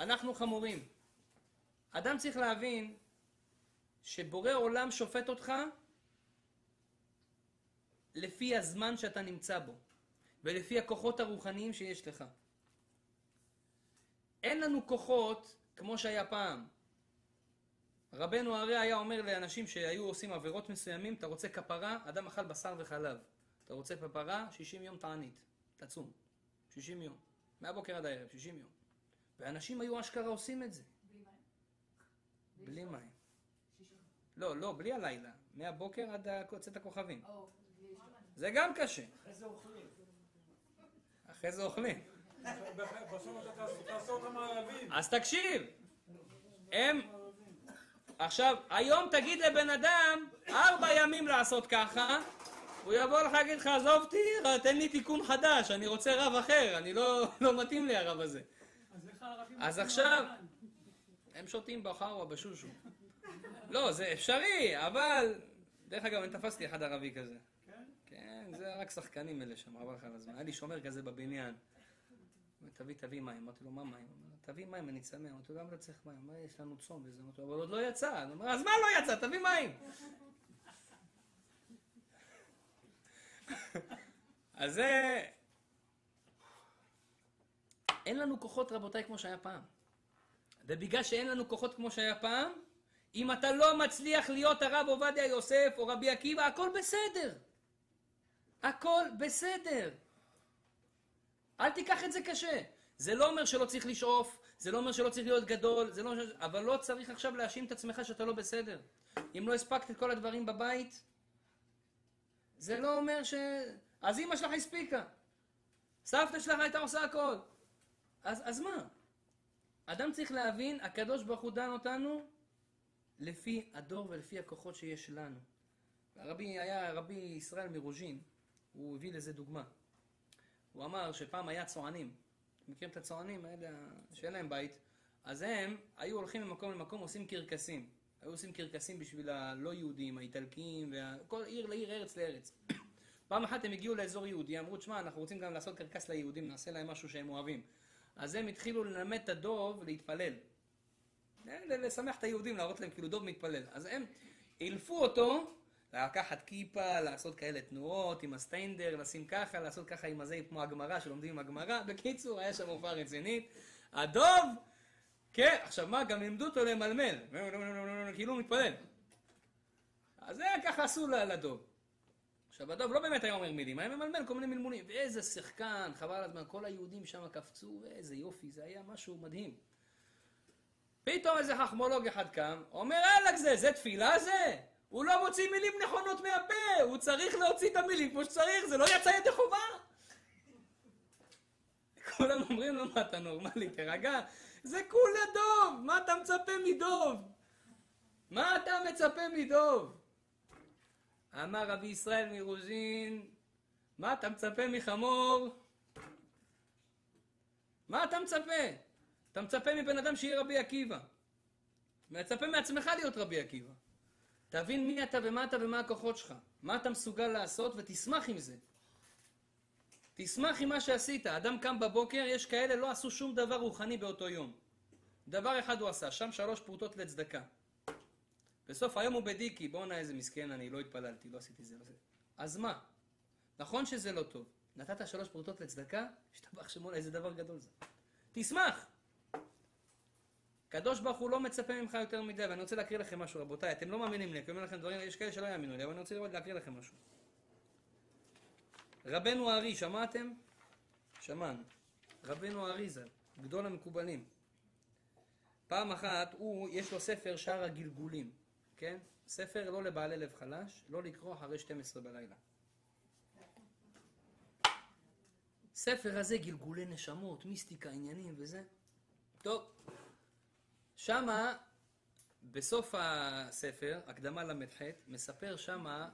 [SPEAKER 1] אנחנו חמורים. אדם צריך להבין שבורא עולם שופט אותך לפי הזמן שאתה נמצא בו. ולפי הכוחות הרוחניים שיש לך. אין לנו כוחות כמו שהיה פעם. רבנו הרי היה אומר לאנשים שהיו עושים עבירות מסוימים, אתה רוצה כפרה, אדם אכל בשר וחלב. אתה רוצה כפרה, 60 יום תענית, תצום. 60 יום. מהבוקר עד הערב, 60 יום. ואנשים היו אשכרה עושים את זה. בלי מים. לא, לא, בלי הלילה. מהבוקר עד צאת הכוכבים. זה גם קשה.
[SPEAKER 2] אחרי זה אוכלים.
[SPEAKER 1] אחרי זה אוכלים. אז תקשיב, הם... עכשיו, היום תגיד לבן אדם, ארבע ימים לעשות ככה, הוא יבוא לך להגיד לך, עזוב אותי, תן לי תיקון חדש, אני רוצה רב אחר, אני לא, לא מתאים לי הרב הזה.
[SPEAKER 2] אז
[SPEAKER 1] עכשיו-? הם שותים בחרווה בשושו. לא, זה אפשרי, אבל... דרך אגב, אני תפסתי אחד ערבי כזה.
[SPEAKER 2] כן?
[SPEAKER 1] זה רק שחקנים אלה שם, עבר לך על הזמן. היה לי שומר כזה בבניין. תביא, תביא מים. אמרתי לו, מה מים? תביא מים, אני צמא. אמרתי לו, למה אתה צריך מים? אומר, יש לנו צום וזה. אמרתי לו, אבל עוד לא יצא. אני אומר, אז מה לא יצא? תביא מים. (laughs) אז זה... אין לנו כוחות, רבותיי, כמו שהיה פעם. ובגלל שאין לנו כוחות כמו שהיה פעם, אם אתה לא מצליח להיות הרב עובדיה יוסף או רבי עקיבא, הכל בסדר. הכל בסדר. אל תיקח את זה קשה. זה לא אומר שלא צריך לשאוף, זה לא אומר שלא צריך להיות גדול, זה לא אומר. אבל לא צריך עכשיו להאשים את עצמך שאתה לא בסדר. אם לא הספקת את כל הדברים בבית, זה לא אומר ש... אז אמא שלך הספיקה. סבתא שלך הייתה עושה הכל. אז, אז מה? אדם צריך להבין, הקדוש ברוך הוא דן אותנו לפי הדור ולפי הכוחות שיש לנו. הרבי היה רבי ישראל מרוז'ין, הוא הביא לזה דוגמה. הוא אמר שפעם היה צוענים, מכירים את הצוענים האלה שאין להם בית, אז הם היו הולכים ממקום למקום עושים קרקסים. היו עושים קרקסים בשביל הלא יהודים, האיטלקים, כל עיר לעיר, ארץ לארץ. פעם אחת הם הגיעו לאזור יהודי, אמרו, תשמע, אנחנו רוצים גם לעשות קרקס ליהודים, נעשה להם משהו שהם אוהבים. אז הם התחילו ללמד את הדוב להתפלל. לשמח את היהודים, להראות להם כאילו דוב מתפלל. אז הם אילפו אותו לקחת כיפה, לעשות כאלה תנועות עם הסטיינדר, לשים ככה, לעשות ככה עם הזה כמו הגמרא, שלומדים עם הגמרא. בקיצור, היה שם הופעה רצינית. הדוב, כן, עכשיו מה, גם לימדו אותו למלמל, כאילו הוא מתפלל. אז זה ככה עשו לדוב. עכשיו, הדוב לא באמת היה אומר מילים, היה ממלמל כל מיני מלמולים. ואיזה שחקן, חבל על הזמן, כל היהודים שם קפצו, ואיזה יופי, זה היה משהו מדהים. פתאום איזה חכמולוג אחד קם, אומר, אלק זה, זה תפילה זה? הוא לא מוציא מילים נכונות מהפה, הוא צריך להוציא את המילים כמו שצריך, זה לא יצא ידי חובה. כולם אומרים לו, מה אתה נורמלי, תירגע. זה כולה דוב, מה אתה מצפה מדוב? מה אתה מצפה מדוב? אמר רבי ישראל מרוז'ין, מה אתה מצפה מחמור? מה אתה מצפה? אתה מצפה מבן אדם שיהיה רבי עקיבא. מצפה מעצמך להיות רבי עקיבא. תבין מי אתה ומה אתה ומה הכוחות שלך. מה אתה מסוגל לעשות ותשמח עם זה. תשמח עם מה שעשית. אדם קם בבוקר, יש כאלה לא עשו שום דבר רוחני באותו יום. דבר אחד הוא עשה, שם שלוש פרוטות לצדקה. בסוף היום הוא בדיקי, בואנה איזה מסכן אני, לא התפללתי, לא עשיתי זה, לא עשיתי. אז מה? נכון שזה לא טוב. נתת שלוש פרוטות לצדקה, השתבח שמונה, איזה דבר גדול זה. תשמח! הקדוש ברוך הוא לא מצפה ממך יותר מדי, ואני רוצה להקריא לכם משהו, רבותיי, אתם לא מאמינים לי, אני אומר לכם דברים, יש כאלה שלא יאמינו לי, אבל אני רוצה להקריא לכם משהו. רבנו הארי, שמעתם? שמענו. רבנו הארי ז"ל, גדול המקובלים. פעם אחת, הוא, יש לו ספר שער הגלגולים, כן? ספר לא לבעלי לב חלש, לא לקרוא אחרי 12 בלילה. ספר הזה גלגולי נשמות, מיסטיקה, עניינים וזה. טוב, שמה, בסוף הספר, הקדמה ל"ח, מספר שמה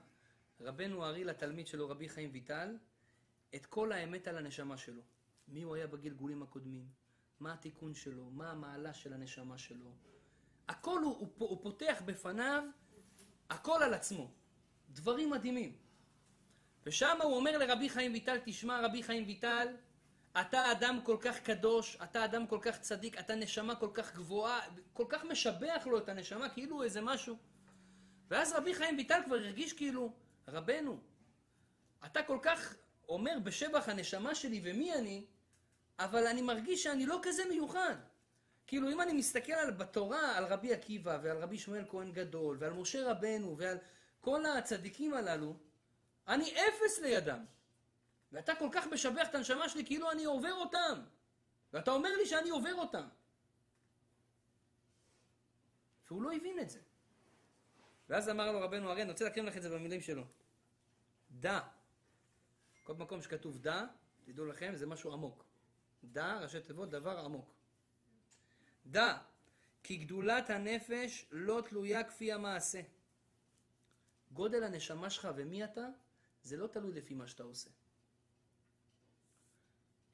[SPEAKER 1] רבנו ארי לתלמיד שלו, רבי חיים ויטל, את כל האמת על הנשמה שלו. מי הוא היה בגלגולים הקודמים, מה התיקון שלו, מה המעלה של הנשמה שלו. הכל הוא, הוא, הוא פותח בפניו, הכל על עצמו. דברים מדהימים. ושם הוא אומר לרבי חיים ויטל, תשמע רבי חיים ויטל, אתה אדם כל כך קדוש, אתה אדם כל כך צדיק, אתה נשמה כל כך גבוהה, כל כך משבח לו את הנשמה, כאילו איזה משהו. ואז רבי חיים ויטל כבר הרגיש כאילו, רבנו, אתה כל כך אומר בשבח הנשמה שלי ומי אני, אבל אני מרגיש שאני לא כזה מיוחד. כאילו אם אני מסתכל על, בתורה על רבי עקיבא ועל רבי שמואל כהן גדול ועל משה רבנו ועל כל הצדיקים הללו, אני אפס לידם. ואתה כל כך משבח את הנשמה שלי כאילו אני עובר אותם. ואתה אומר לי שאני עובר אותם. והוא לא הבין את זה. ואז אמר לו רבנו הרי, אני רוצה להקריא לך את זה במילים שלו. דע. כל מקום שכתוב דע, תדעו לכם, זה משהו עמוק. דע, ראשי תיבות, דבר עמוק. דע, כי גדולת הנפש לא תלויה כפי המעשה. גודל הנשמה שלך ומי אתה, זה לא תלוי לפי מה שאתה עושה.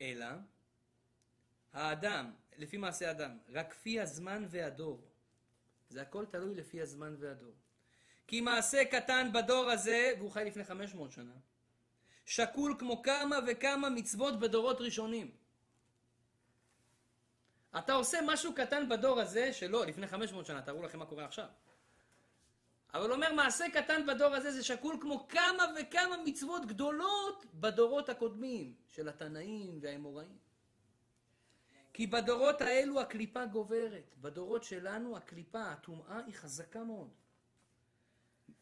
[SPEAKER 1] אלא האדם, לפי מעשה אדם, רק כפי הזמן והדור. זה הכל תלוי לפי הזמן והדור. כי מעשה קטן בדור הזה, והוא חי לפני 500 שנה, שקול כמו כמה וכמה מצוות בדורות ראשונים. אתה עושה משהו קטן בדור הזה, שלא, לפני 500 שנה, תראו לכם מה קורה עכשיו. אבל אומר, מעשה קטן בדור הזה זה שקול כמו כמה וכמה מצוות גדולות בדורות הקודמים, של התנאים והאמוראים. כי בדורות האלו הקליפה גוברת, בדורות שלנו הקליפה, הטומאה היא חזקה מאוד.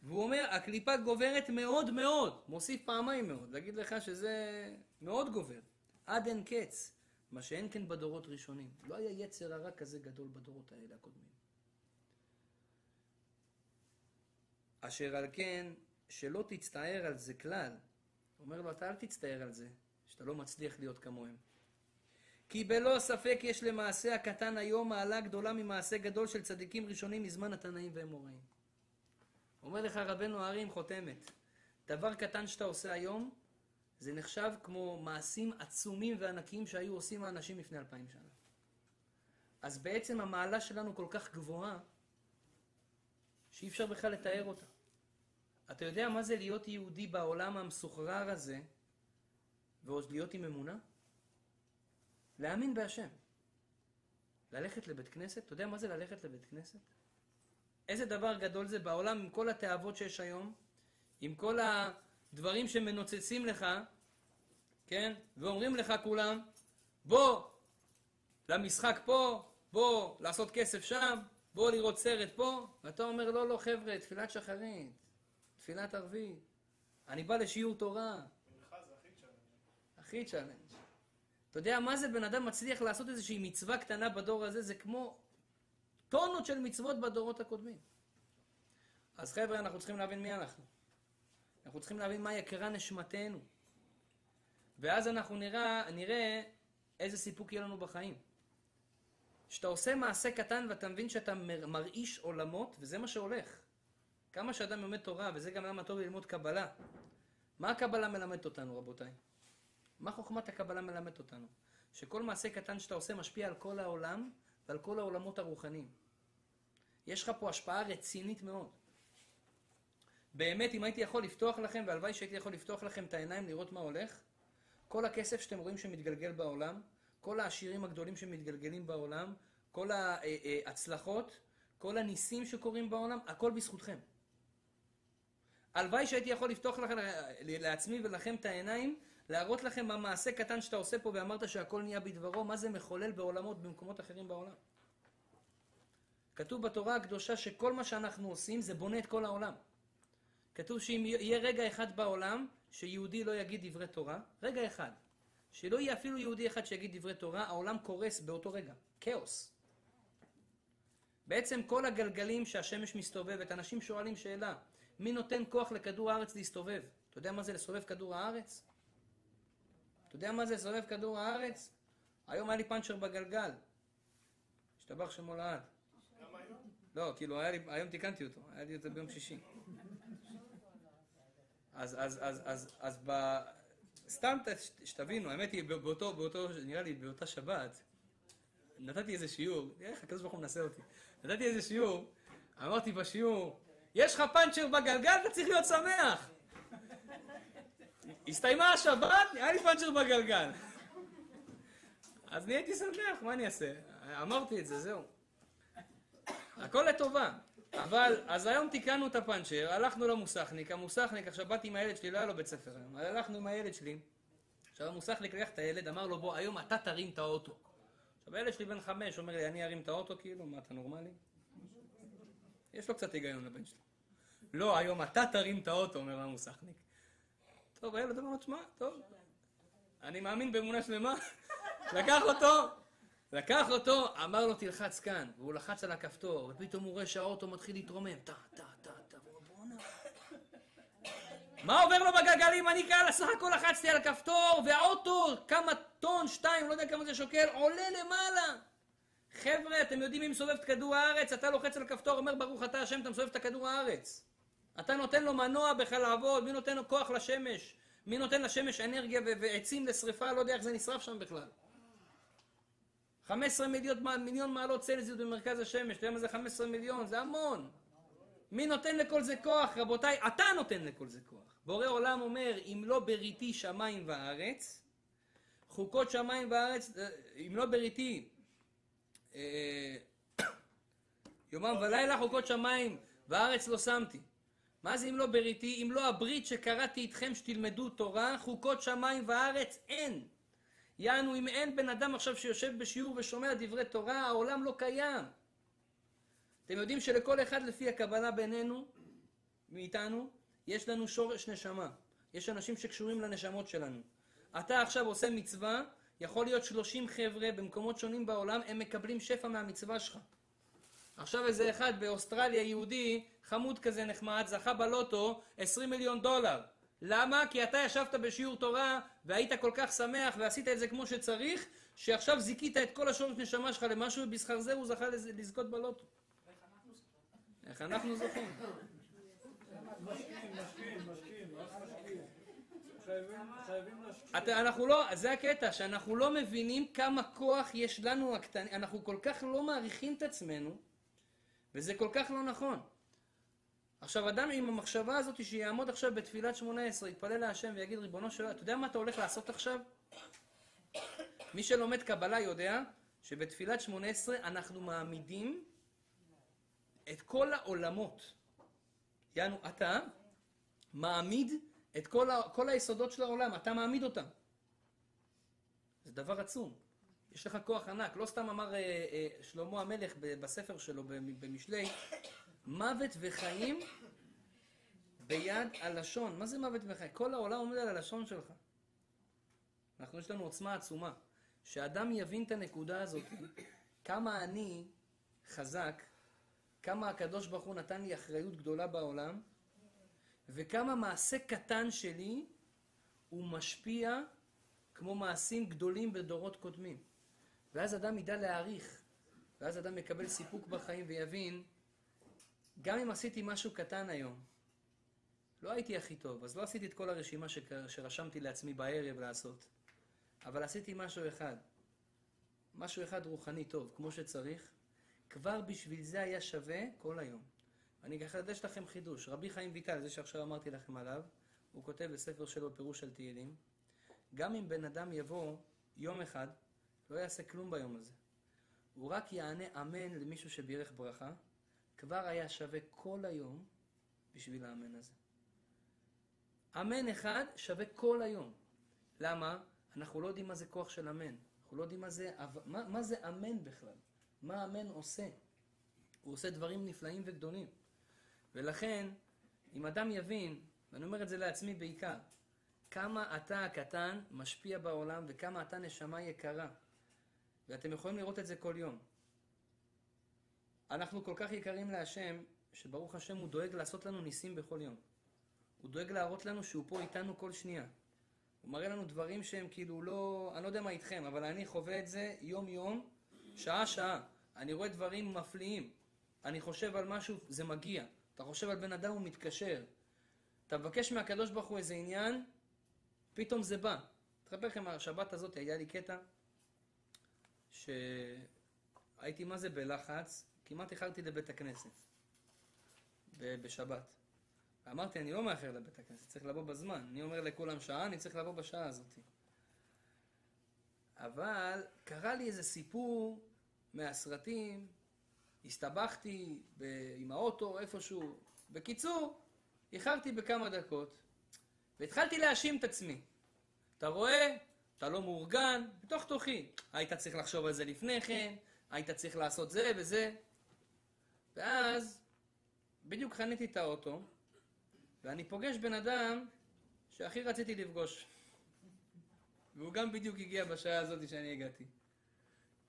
[SPEAKER 1] והוא אומר, הקליפה גוברת מאוד מאוד, מוסיף פעמיים מאוד, להגיד לך שזה מאוד גובר, עד אין קץ, מה שאין כן בדורות ראשונים. לא היה יצר הרע כזה גדול בדורות האלה הקודמים. אשר על כן, שלא תצטער על זה כלל. אומר לו, אתה אל תצטער על זה, שאתה לא מצליח להיות כמוהם. כי בלא ספק יש למעשה הקטן היום מעלה גדולה ממעשה גדול של צדיקים ראשונים מזמן התנאים והאמוראים. אומר לך רבנו הערים חותמת, דבר קטן שאתה עושה היום, זה נחשב כמו מעשים עצומים וענקיים שהיו עושים האנשים לפני אלפיים שנה. אז בעצם המעלה שלנו כל כך גבוהה, שאי אפשר בכלל לתאר אותה. אתה יודע מה זה להיות יהודי בעולם המסוחרר הזה, ועוד להיות עם אמונה? להאמין בהשם. ללכת לבית כנסת, אתה יודע מה זה ללכת לבית כנסת? איזה דבר גדול זה בעולם עם כל התאוות שיש היום, עם כל הדברים שמנוצצים לך, כן? ואומרים לך כולם, בוא למשחק פה, בוא לעשות כסף שם, בוא לראות סרט פה, ואתה אומר, לא, לא, חבר'ה, תפילת שחרית, תפילת ערבית, אני בא לשיעור תורה.
[SPEAKER 4] הכי
[SPEAKER 1] challenge. אתה יודע מה זה בן אדם מצליח לעשות איזושהי מצווה קטנה בדור הזה? זה כמו טונות של מצוות בדורות הקודמים. אז חבר'ה, אנחנו צריכים להבין מי אנחנו. אנחנו צריכים להבין מה יקרה נשמתנו. ואז אנחנו נראה, נראה איזה סיפוק יהיה לנו בחיים. כשאתה עושה מעשה קטן ואתה מבין שאתה מר- מרעיש עולמות, וזה מה שהולך. כמה שאדם לומד תורה, וזה גם למה טוב ללמוד קבלה. מה הקבלה מלמדת אותנו, רבותיי? מה חוכמת הקבלה מלמדת אותנו? שכל מעשה קטן שאתה עושה משפיע על כל העולם ועל כל העולמות הרוחניים. יש לך פה השפעה רצינית מאוד. באמת, אם הייתי יכול לפתוח לכם, והלוואי שהייתי יכול לפתוח לכם את העיניים לראות מה הולך, כל הכסף שאתם רואים שמתגלגל בעולם, כל העשירים הגדולים שמתגלגלים בעולם, כל ההצלחות, כל הניסים שקורים בעולם, הכל בזכותכם. הלוואי שהייתי יכול לפתוח לכם, לעצמי ולכם את העיניים, להראות לכם מה מעשה קטן שאתה עושה פה ואמרת שהכל נהיה בדברו, מה זה מחולל בעולמות במקומות אחרים בעולם. כתוב בתורה הקדושה שכל מה שאנחנו עושים זה בונה את כל העולם. כתוב שאם יהיה רגע אחד בעולם שיהודי לא יגיד דברי תורה, רגע אחד, שלא יהיה אפילו יהודי אחד שיגיד דברי תורה, העולם קורס באותו רגע. כאוס. בעצם כל הגלגלים שהשמש מסתובבת, אנשים שואלים שאלה, מי נותן כוח לכדור הארץ להסתובב? אתה יודע מה זה לסובב כדור הארץ? אתה יודע מה זה לסובב כדור הארץ? היום היה לי פאנצ'ר בגלגל. השתבח שמו לעד. לא, כאילו, לי, היום תיקנתי אותו, היה לי אותו ביום שישי. אז, אז, אז, אז, אז ב... סתם שתבינו, האמת היא, באותו, באותו, נראה לי, באותה שבת, נתתי איזה שיעור, איך הקדוש ברוך הוא מנסה אותי, נתתי איזה שיעור, אמרתי בשיעור, יש לך פאנצ'ר בגלגל, אתה צריך להיות שמח. הסתיימה השבת, היה לי פאנצ'ר בגלגל. אז נהייתי שמח, מה אני אעשה? אמרתי את זה, זהו. הכל לטובה. אבל, אז היום תיקנו את הפאנצ'ר, הלכנו למוסכניק, המוסכניק, עכשיו באתי עם הילד שלי, לא היה לו בית ספר היום, הלכנו עם הילד שלי, עכשיו המוסכניק לקח את הילד, אמר לו, בוא, היום אתה תרים את האוטו. עכשיו הילד שלי בן חמש, אומר לי, אני ארים את האוטו, כאילו, מה, אתה נורמלי? יש לו קצת היגיון לבן שלי. לא, היום אתה תרים את האוטו, אומר המוסכניק. טוב, הילד אמר, תשמע, טוב, אני מאמין באמונה שלמה, (laughs) לקח אותו, לקח אותו, אמר לו תלחץ כאן, והוא לחץ על הכפתור, ופתאום הוא רואה שהאוטו מתחיל להתרומם, טה, טה, טה, טה, בואנה. מה עובר לו בגלגלים? אני כאן סך הכל לחצתי על הכפתור, והאוטו, כמה טון, שתיים, לא יודע כמה זה שוקל, עולה למעלה. חבר'ה, אתם יודעים מי מסובב את כדור הארץ? אתה לוחץ על כפתור, אומר ברוך אתה השם, אתה מסובב את הכדור הארץ. אתה נותן לו מנוע בכלל לעבוד, מי נותן לו כוח לשמש? מי נותן לשמש אנרגיה ועצים לשריפה? לא יודע איך זה נשרף שם בכלל. 15 מיליון, מיליון מעלות צלזיות במרכז השמש, אתה יודע מה זה 15 מיליון? זה המון. מי נותן לכל זה כוח? רבותיי, אתה נותן לכל זה כוח. בורא עולם אומר, אם לא בריתי שמיים וארץ, חוקות שמיים וארץ, אה, אם לא בריתי אה, יומם ולילה חוקות שמיים וארץ לא שמתי. מה זה אם לא בריתי? אם לא הברית שקראתי איתכם שתלמדו תורה, חוקות שמיים וארץ אין. יענו, אם אין בן אדם עכשיו שיושב בשיעור ושומע דברי תורה, העולם לא קיים. אתם יודעים שלכל אחד לפי הקבלה בינינו, מאיתנו, יש לנו שורש נשמה. יש אנשים שקשורים לנשמות שלנו. אתה עכשיו עושה מצווה, יכול להיות 30 חבר'ה במקומות שונים בעולם, הם מקבלים שפע מהמצווה שלך. עכשיו איזה אחד באוסטרליה, יהודי, חמוד כזה נחמד, זכה בלוטו 20 מיליון דולר. למה? כי אתה ישבת בשיעור תורה והיית כל כך שמח ועשית את זה כמו שצריך, שעכשיו זיכית את כל השורש נשמה שלך למשהו ובשכר זה הוא זכה לז- לזכות בלוטו. איך אנחנו זוכים? אנחנו לא, זה הקטע, שאנחנו לא מבינים כמה כוח יש לנו הקטנים, אנחנו כל כך לא מעריכים את עצמנו, וזה כל כך לא נכון. עכשיו, אדם עם המחשבה הזאת שיעמוד עכשיו בתפילת שמונה עשרה, יתפלל להשם ויגיד, ריבונו של עולם, אתה יודע מה אתה הולך לעשות עכשיו? מי שלומד קבלה יודע שבתפילת שמונה עשרה אנחנו מעמידים את כל העולמות. יענו, אתה מעמיד את כל, ה, כל היסודות של העולם, אתה מעמיד אותם. זה דבר עצום. יש לך כוח ענק. לא סתם אמר אה, אה, שלמה המלך בספר שלו במ- במשלי, מוות וחיים ביד הלשון. מה זה מוות וחיים? כל העולם עומד על הלשון שלך. אנחנו, יש לנו עוצמה עצומה. שאדם יבין את הנקודה הזאת, כמה אני חזק, כמה הקדוש ברוך הוא נתן לי אחריות גדולה בעולם, וכמה מעשה קטן שלי הוא משפיע כמו מעשים גדולים בדורות קודמים. ואז אדם ידע להעריך, ואז אדם יקבל סיפוק בחיים ויבין, גם אם עשיתי משהו קטן היום, לא הייתי הכי טוב, אז לא עשיתי את כל הרשימה שרשמתי לעצמי בערב לעשות, אבל עשיתי משהו אחד, משהו אחד רוחני טוב, כמו שצריך, כבר בשביל זה היה שווה כל היום. אני אחדש לכם חידוש. רבי חיים ויטל, זה שעכשיו אמרתי לכם עליו, הוא כותב בספר שלו פירוש על תהילים, גם אם בן אדם יבוא יום אחד, לא יעשה כלום ביום הזה. הוא רק יענה אמן למישהו שבירך ברכה, כבר היה שווה כל היום בשביל האמן הזה. אמן אחד שווה כל היום. למה? אנחנו לא יודעים מה זה כוח של אמן. אנחנו לא יודעים מה זה, מה, מה זה אמן בכלל. מה אמן עושה. הוא עושה דברים נפלאים וגדולים. ולכן, אם אדם יבין, ואני אומר את זה לעצמי בעיקר, כמה אתה הקטן משפיע בעולם וכמה אתה נשמה יקרה. ואתם יכולים לראות את זה כל יום. אנחנו כל כך יקרים להשם, שברוך השם הוא דואג לעשות לנו ניסים בכל יום. הוא דואג להראות לנו שהוא פה איתנו כל שנייה. הוא מראה לנו דברים שהם כאילו לא, אני לא יודע מה איתכם, אבל אני חווה את זה יום יום, שעה שעה. אני רואה דברים מפליאים. אני חושב על משהו, זה מגיע. אתה חושב על בן אדם, הוא מתקשר. אתה מבקש מהקדוש ברוך הוא איזה עניין, פתאום זה בא. אספר לכם, השבת הזאת היה לי קטע, שהייתי מה זה בלחץ, כמעט איחרתי לבית הכנסת, בשבת. אמרתי, אני לא מאחר לבית הכנסת, צריך לבוא בזמן. אני אומר לכולם שעה, אני צריך לבוא בשעה הזאת. אבל קרה לי איזה סיפור מהסרטים, הסתבכתי ב- עם האוטו איפשהו. בקיצור, איחרתי בכמה דקות, והתחלתי להאשים את עצמי. אתה רואה? אתה לא מאורגן, בתוך תוכי. היית צריך לחשוב על זה לפני כן, היית צריך לעשות זה וזה. ואז, בדיוק חניתי את האוטו, ואני פוגש בן אדם שהכי רציתי לפגוש. והוא גם בדיוק הגיע בשעה הזאת שאני הגעתי.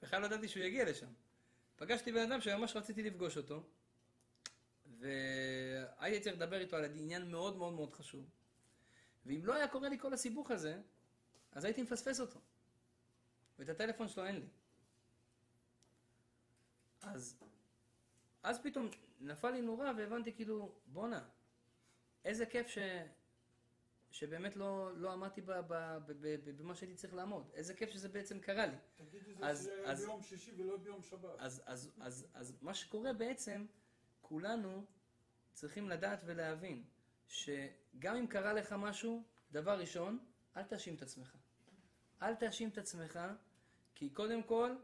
[SPEAKER 1] בכלל לא ידעתי שהוא יגיע לשם. פגשתי בן אדם שממש רציתי לפגוש אותו, והייתי צריך לדבר איתו על עניין מאוד מאוד מאוד חשוב. ואם לא היה קורה לי כל הסיבוך הזה, אז הייתי מפספס אותו. ואת הטלפון שלו אין לי. אז, אז פתאום נפל לי נורה והבנתי כאילו, בואנה, איזה כיף ש... שבאמת לא, לא עמדתי ב, ב, ב, ב, ב, במה שהייתי צריך לעמוד. איזה כיף שזה בעצם קרה לי.
[SPEAKER 5] תגיד את
[SPEAKER 1] אז-
[SPEAKER 5] זה
[SPEAKER 1] אז-
[SPEAKER 5] ביום שישי ולא ביום שבת.
[SPEAKER 1] אז, אז, אז, אז מה שקורה בעצם, כולנו צריכים לדעת ולהבין שגם אם קרה לך משהו, דבר ראשון, אל תאשים את עצמך. אל תאשים את עצמך, כי קודם כל,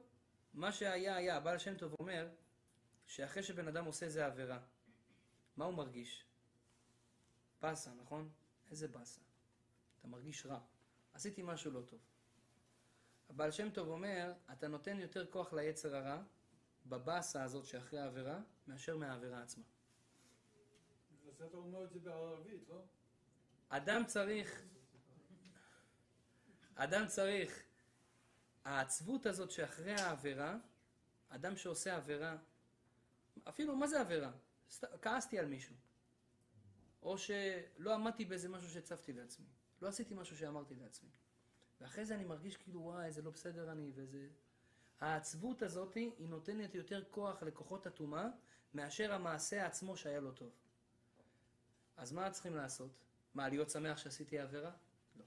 [SPEAKER 1] מה שהיה היה, הבעל שם טוב אומר, שאחרי שבן אדם עושה איזה עבירה, מה הוא מרגיש? באסה, נכון? איזה באסה. אתה מרגיש רע. עשיתי משהו לא טוב. הבעל שם טוב אומר, אתה נותן יותר כוח ליצר הרע, בבאסה הזאת שאחרי העבירה, מאשר מהעבירה עצמה.
[SPEAKER 5] אז אתה אומר את זה בערבית, לא?
[SPEAKER 1] אדם צריך, אדם צריך, העצבות הזאת שאחרי העבירה, אדם שעושה עבירה, אפילו מה זה עבירה? סת... כעסתי על מישהו. או שלא עמדתי באיזה משהו שהצבתי לעצמי. לא עשיתי משהו שאמרתי לעצמי. ואחרי זה אני מרגיש כאילו, וואי, איזה לא בסדר אני, ואיזה... העצבות הזאת היא נותנת יותר כוח לכוחות הטומאה מאשר המעשה עצמו שהיה לא טוב. אז מה צריכים לעשות? מה, להיות שמח שעשיתי עבירה? לא.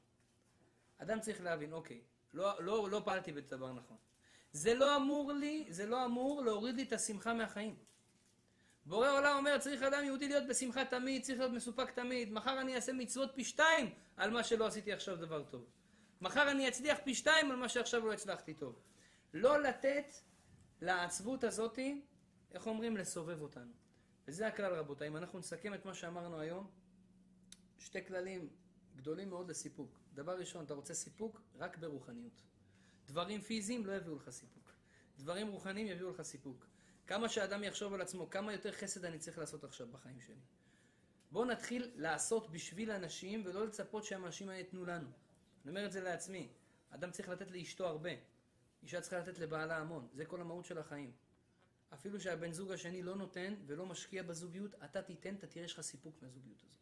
[SPEAKER 1] אדם צריך להבין, אוקיי, לא, לא, לא פעלתי בדבר נכון. זה לא אמור לי, זה לא אמור להוריד לי את השמחה מהחיים. בורא עולם אומר, צריך אדם יהודי להיות בשמחה תמיד, צריך להיות מסופק תמיד. מחר אני אעשה מצוות פי שתיים על מה שלא עשיתי עכשיו דבר טוב. מחר אני אצליח פי שתיים על מה שעכשיו לא הצלחתי טוב. לא לתת לעצבות הזאתי, איך אומרים? לסובב אותנו. וזה הכלל רבותיי. אם אנחנו נסכם את מה שאמרנו היום, שתי כללים גדולים מאוד לסיפוק. דבר ראשון, אתה רוצה סיפוק? רק ברוחניות. דברים פיזיים לא יביאו לך סיפוק. דברים רוחניים יביאו לך סיפוק. כמה שאדם יחשוב על עצמו, כמה יותר חסד אני צריך לעשות עכשיו בחיים שלי. בואו נתחיל לעשות בשביל אנשים ולא לצפות שהאנשים האלה יתנו לנו. אני אומר את זה לעצמי. אדם צריך לתת לאשתו הרבה. אישה צריכה לתת לבעלה המון. זה כל המהות של החיים. אפילו שהבן זוג השני לא נותן ולא משקיע בזוגיות, אתה תיתן, אתה תראה שיש לך סיפוק מהזוגיות הזאת.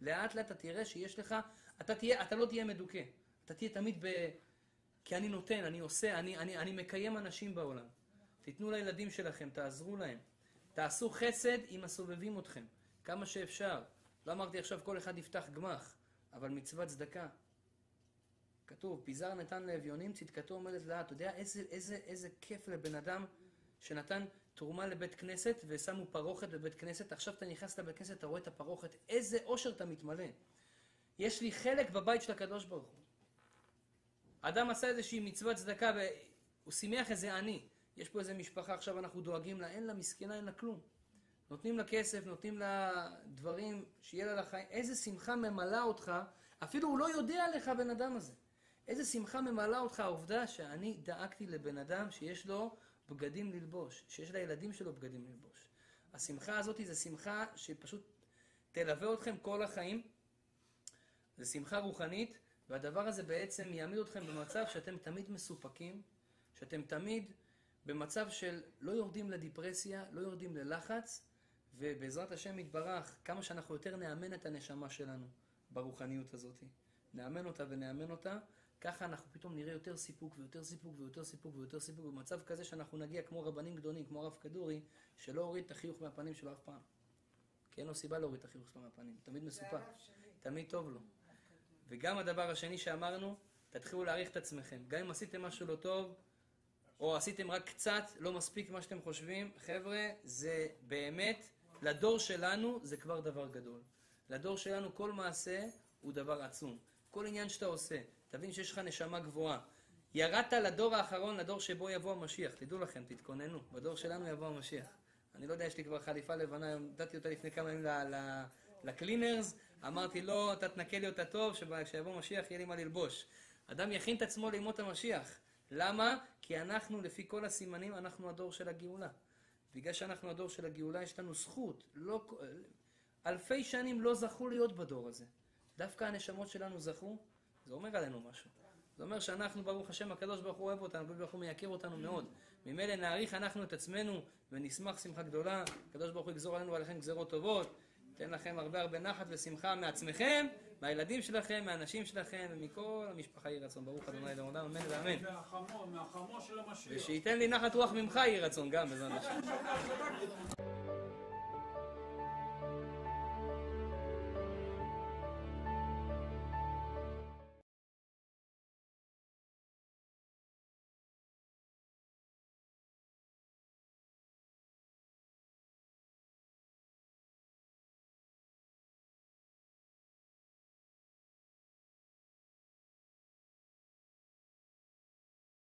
[SPEAKER 1] לאט לאט אתה תראה שיש לך, אתה, תהיה, אתה לא תהיה מדוכא. אתה תהיה תמיד ב... כי אני נותן, אני עושה, אני, אני, אני מקיים אנשים בעולם. תיתנו לילדים שלכם, תעזרו להם. תעשו חסד עם הסובבים אתכם, כמה שאפשר. לא אמרתי עכשיו כל אחד יפתח גמח, אבל מצוות צדקה. כתוב, פיזר נתן לאביונים, צדקתו עומדת לאט. אתה יודע איזה, איזה, איזה כיף לבן אדם שנתן תרומה לבית כנסת ושמו פרוכת בבית כנסת, עכשיו אתה נכנס לבית כנסת, אתה רואה את הפרוכת, איזה אושר אתה מתמלא. יש לי חלק בבית של הקדוש ברוך הוא. אדם עשה איזושהי מצוות צדקה והוא שימח איזה עני. יש פה איזה משפחה, עכשיו אנחנו דואגים לה, אין לה מסכנה, אין לה כלום. נותנים לה כסף, נותנים לה דברים, שיהיה לה לחיים. איזה שמחה ממלאה אותך, אפילו הוא לא יודע עליך הבן אדם הזה. איזה שמחה ממלאה אותך העובדה שאני דאגתי לבן אדם שיש לו בגדים ללבוש, שיש לילדים שלו בגדים ללבוש. השמחה הזאת זה שמחה שפשוט תלווה אתכם כל החיים. זה שמחה רוחנית, והדבר הזה בעצם יעמיד אתכם במצב שאתם תמיד מסופקים, שאתם תמיד במצב של לא יורדים לדיפרסיה, לא יורדים ללחץ, ובעזרת השם יתברך, כמה שאנחנו יותר נאמן את הנשמה שלנו ברוחניות הזאת. נאמן אותה ונאמן אותה, ככה אנחנו פתאום נראה יותר סיפוק ויותר סיפוק ויותר סיפוק ויותר סיפוק, במצב כזה שאנחנו נגיע כמו רבנים גדולים, כמו הרב כדורי, שלא הוריד את החיוך מהפנים שלו אף פעם. כי אין לו סיבה להוריד את החיוך שלו מהפנים, תמיד מסופק, תמיד טוב לו. וגם הדבר השני שאמרנו, תתחילו להעריך את עצמכם. גם אם עשיתם משהו לא טוב, או עשיתם רק קצת, לא מספיק מה שאתם חושבים, חבר'ה, זה באמת, לדור שלנו זה כבר דבר גדול. לדור שלנו כל מעשה הוא דבר עצום. כל עניין שאתה עושה, תבין שיש לך נשמה גבוהה. ירדת לדור האחרון, לדור שבו יבוא המשיח. תדעו לכם, תתכוננו, בדור שלנו יבוא המשיח. אני לא יודע, יש לי כבר חליפה לבנה, נתתי אותה לפני כמה ימים לקלינרס, אמרתי לו, אתה תנקה לי אותה טוב, שכשיבוא משיח יהיה לי מה ללבוש. אדם יכין את עצמו לימות המשיח. למה? כי אנחנו, לפי כל הסימנים, אנחנו הדור של הגאולה. בגלל שאנחנו הדור של הגאולה, יש לנו זכות. לא, אלפי שנים לא זכו להיות בדור הזה. דווקא הנשמות שלנו זכו, זה אומר עלינו משהו. זה אומר שאנחנו, ברוך השם, הקדוש ברוך הוא אוהב אותנו, הקדוש ברוך הוא מייקר אותנו מאוד. ממילא נעריך אנחנו את עצמנו ונשמח שמחה גדולה. הקדוש ברוך הוא יגזור עלינו ועליכם גזרות טובות. ייתן לכם הרבה הרבה נחת ושמחה מעצמכם, מהילדים שלכם, מהאנשים שלכם ומכל המשפחה יהי רצון. ברוך ה' לעולם, אמן ואמן.
[SPEAKER 5] מהחמו של המשיח.
[SPEAKER 1] ושייתן לי נחת רוח ממך יהי רצון גם, בעזרת השם. (laughs)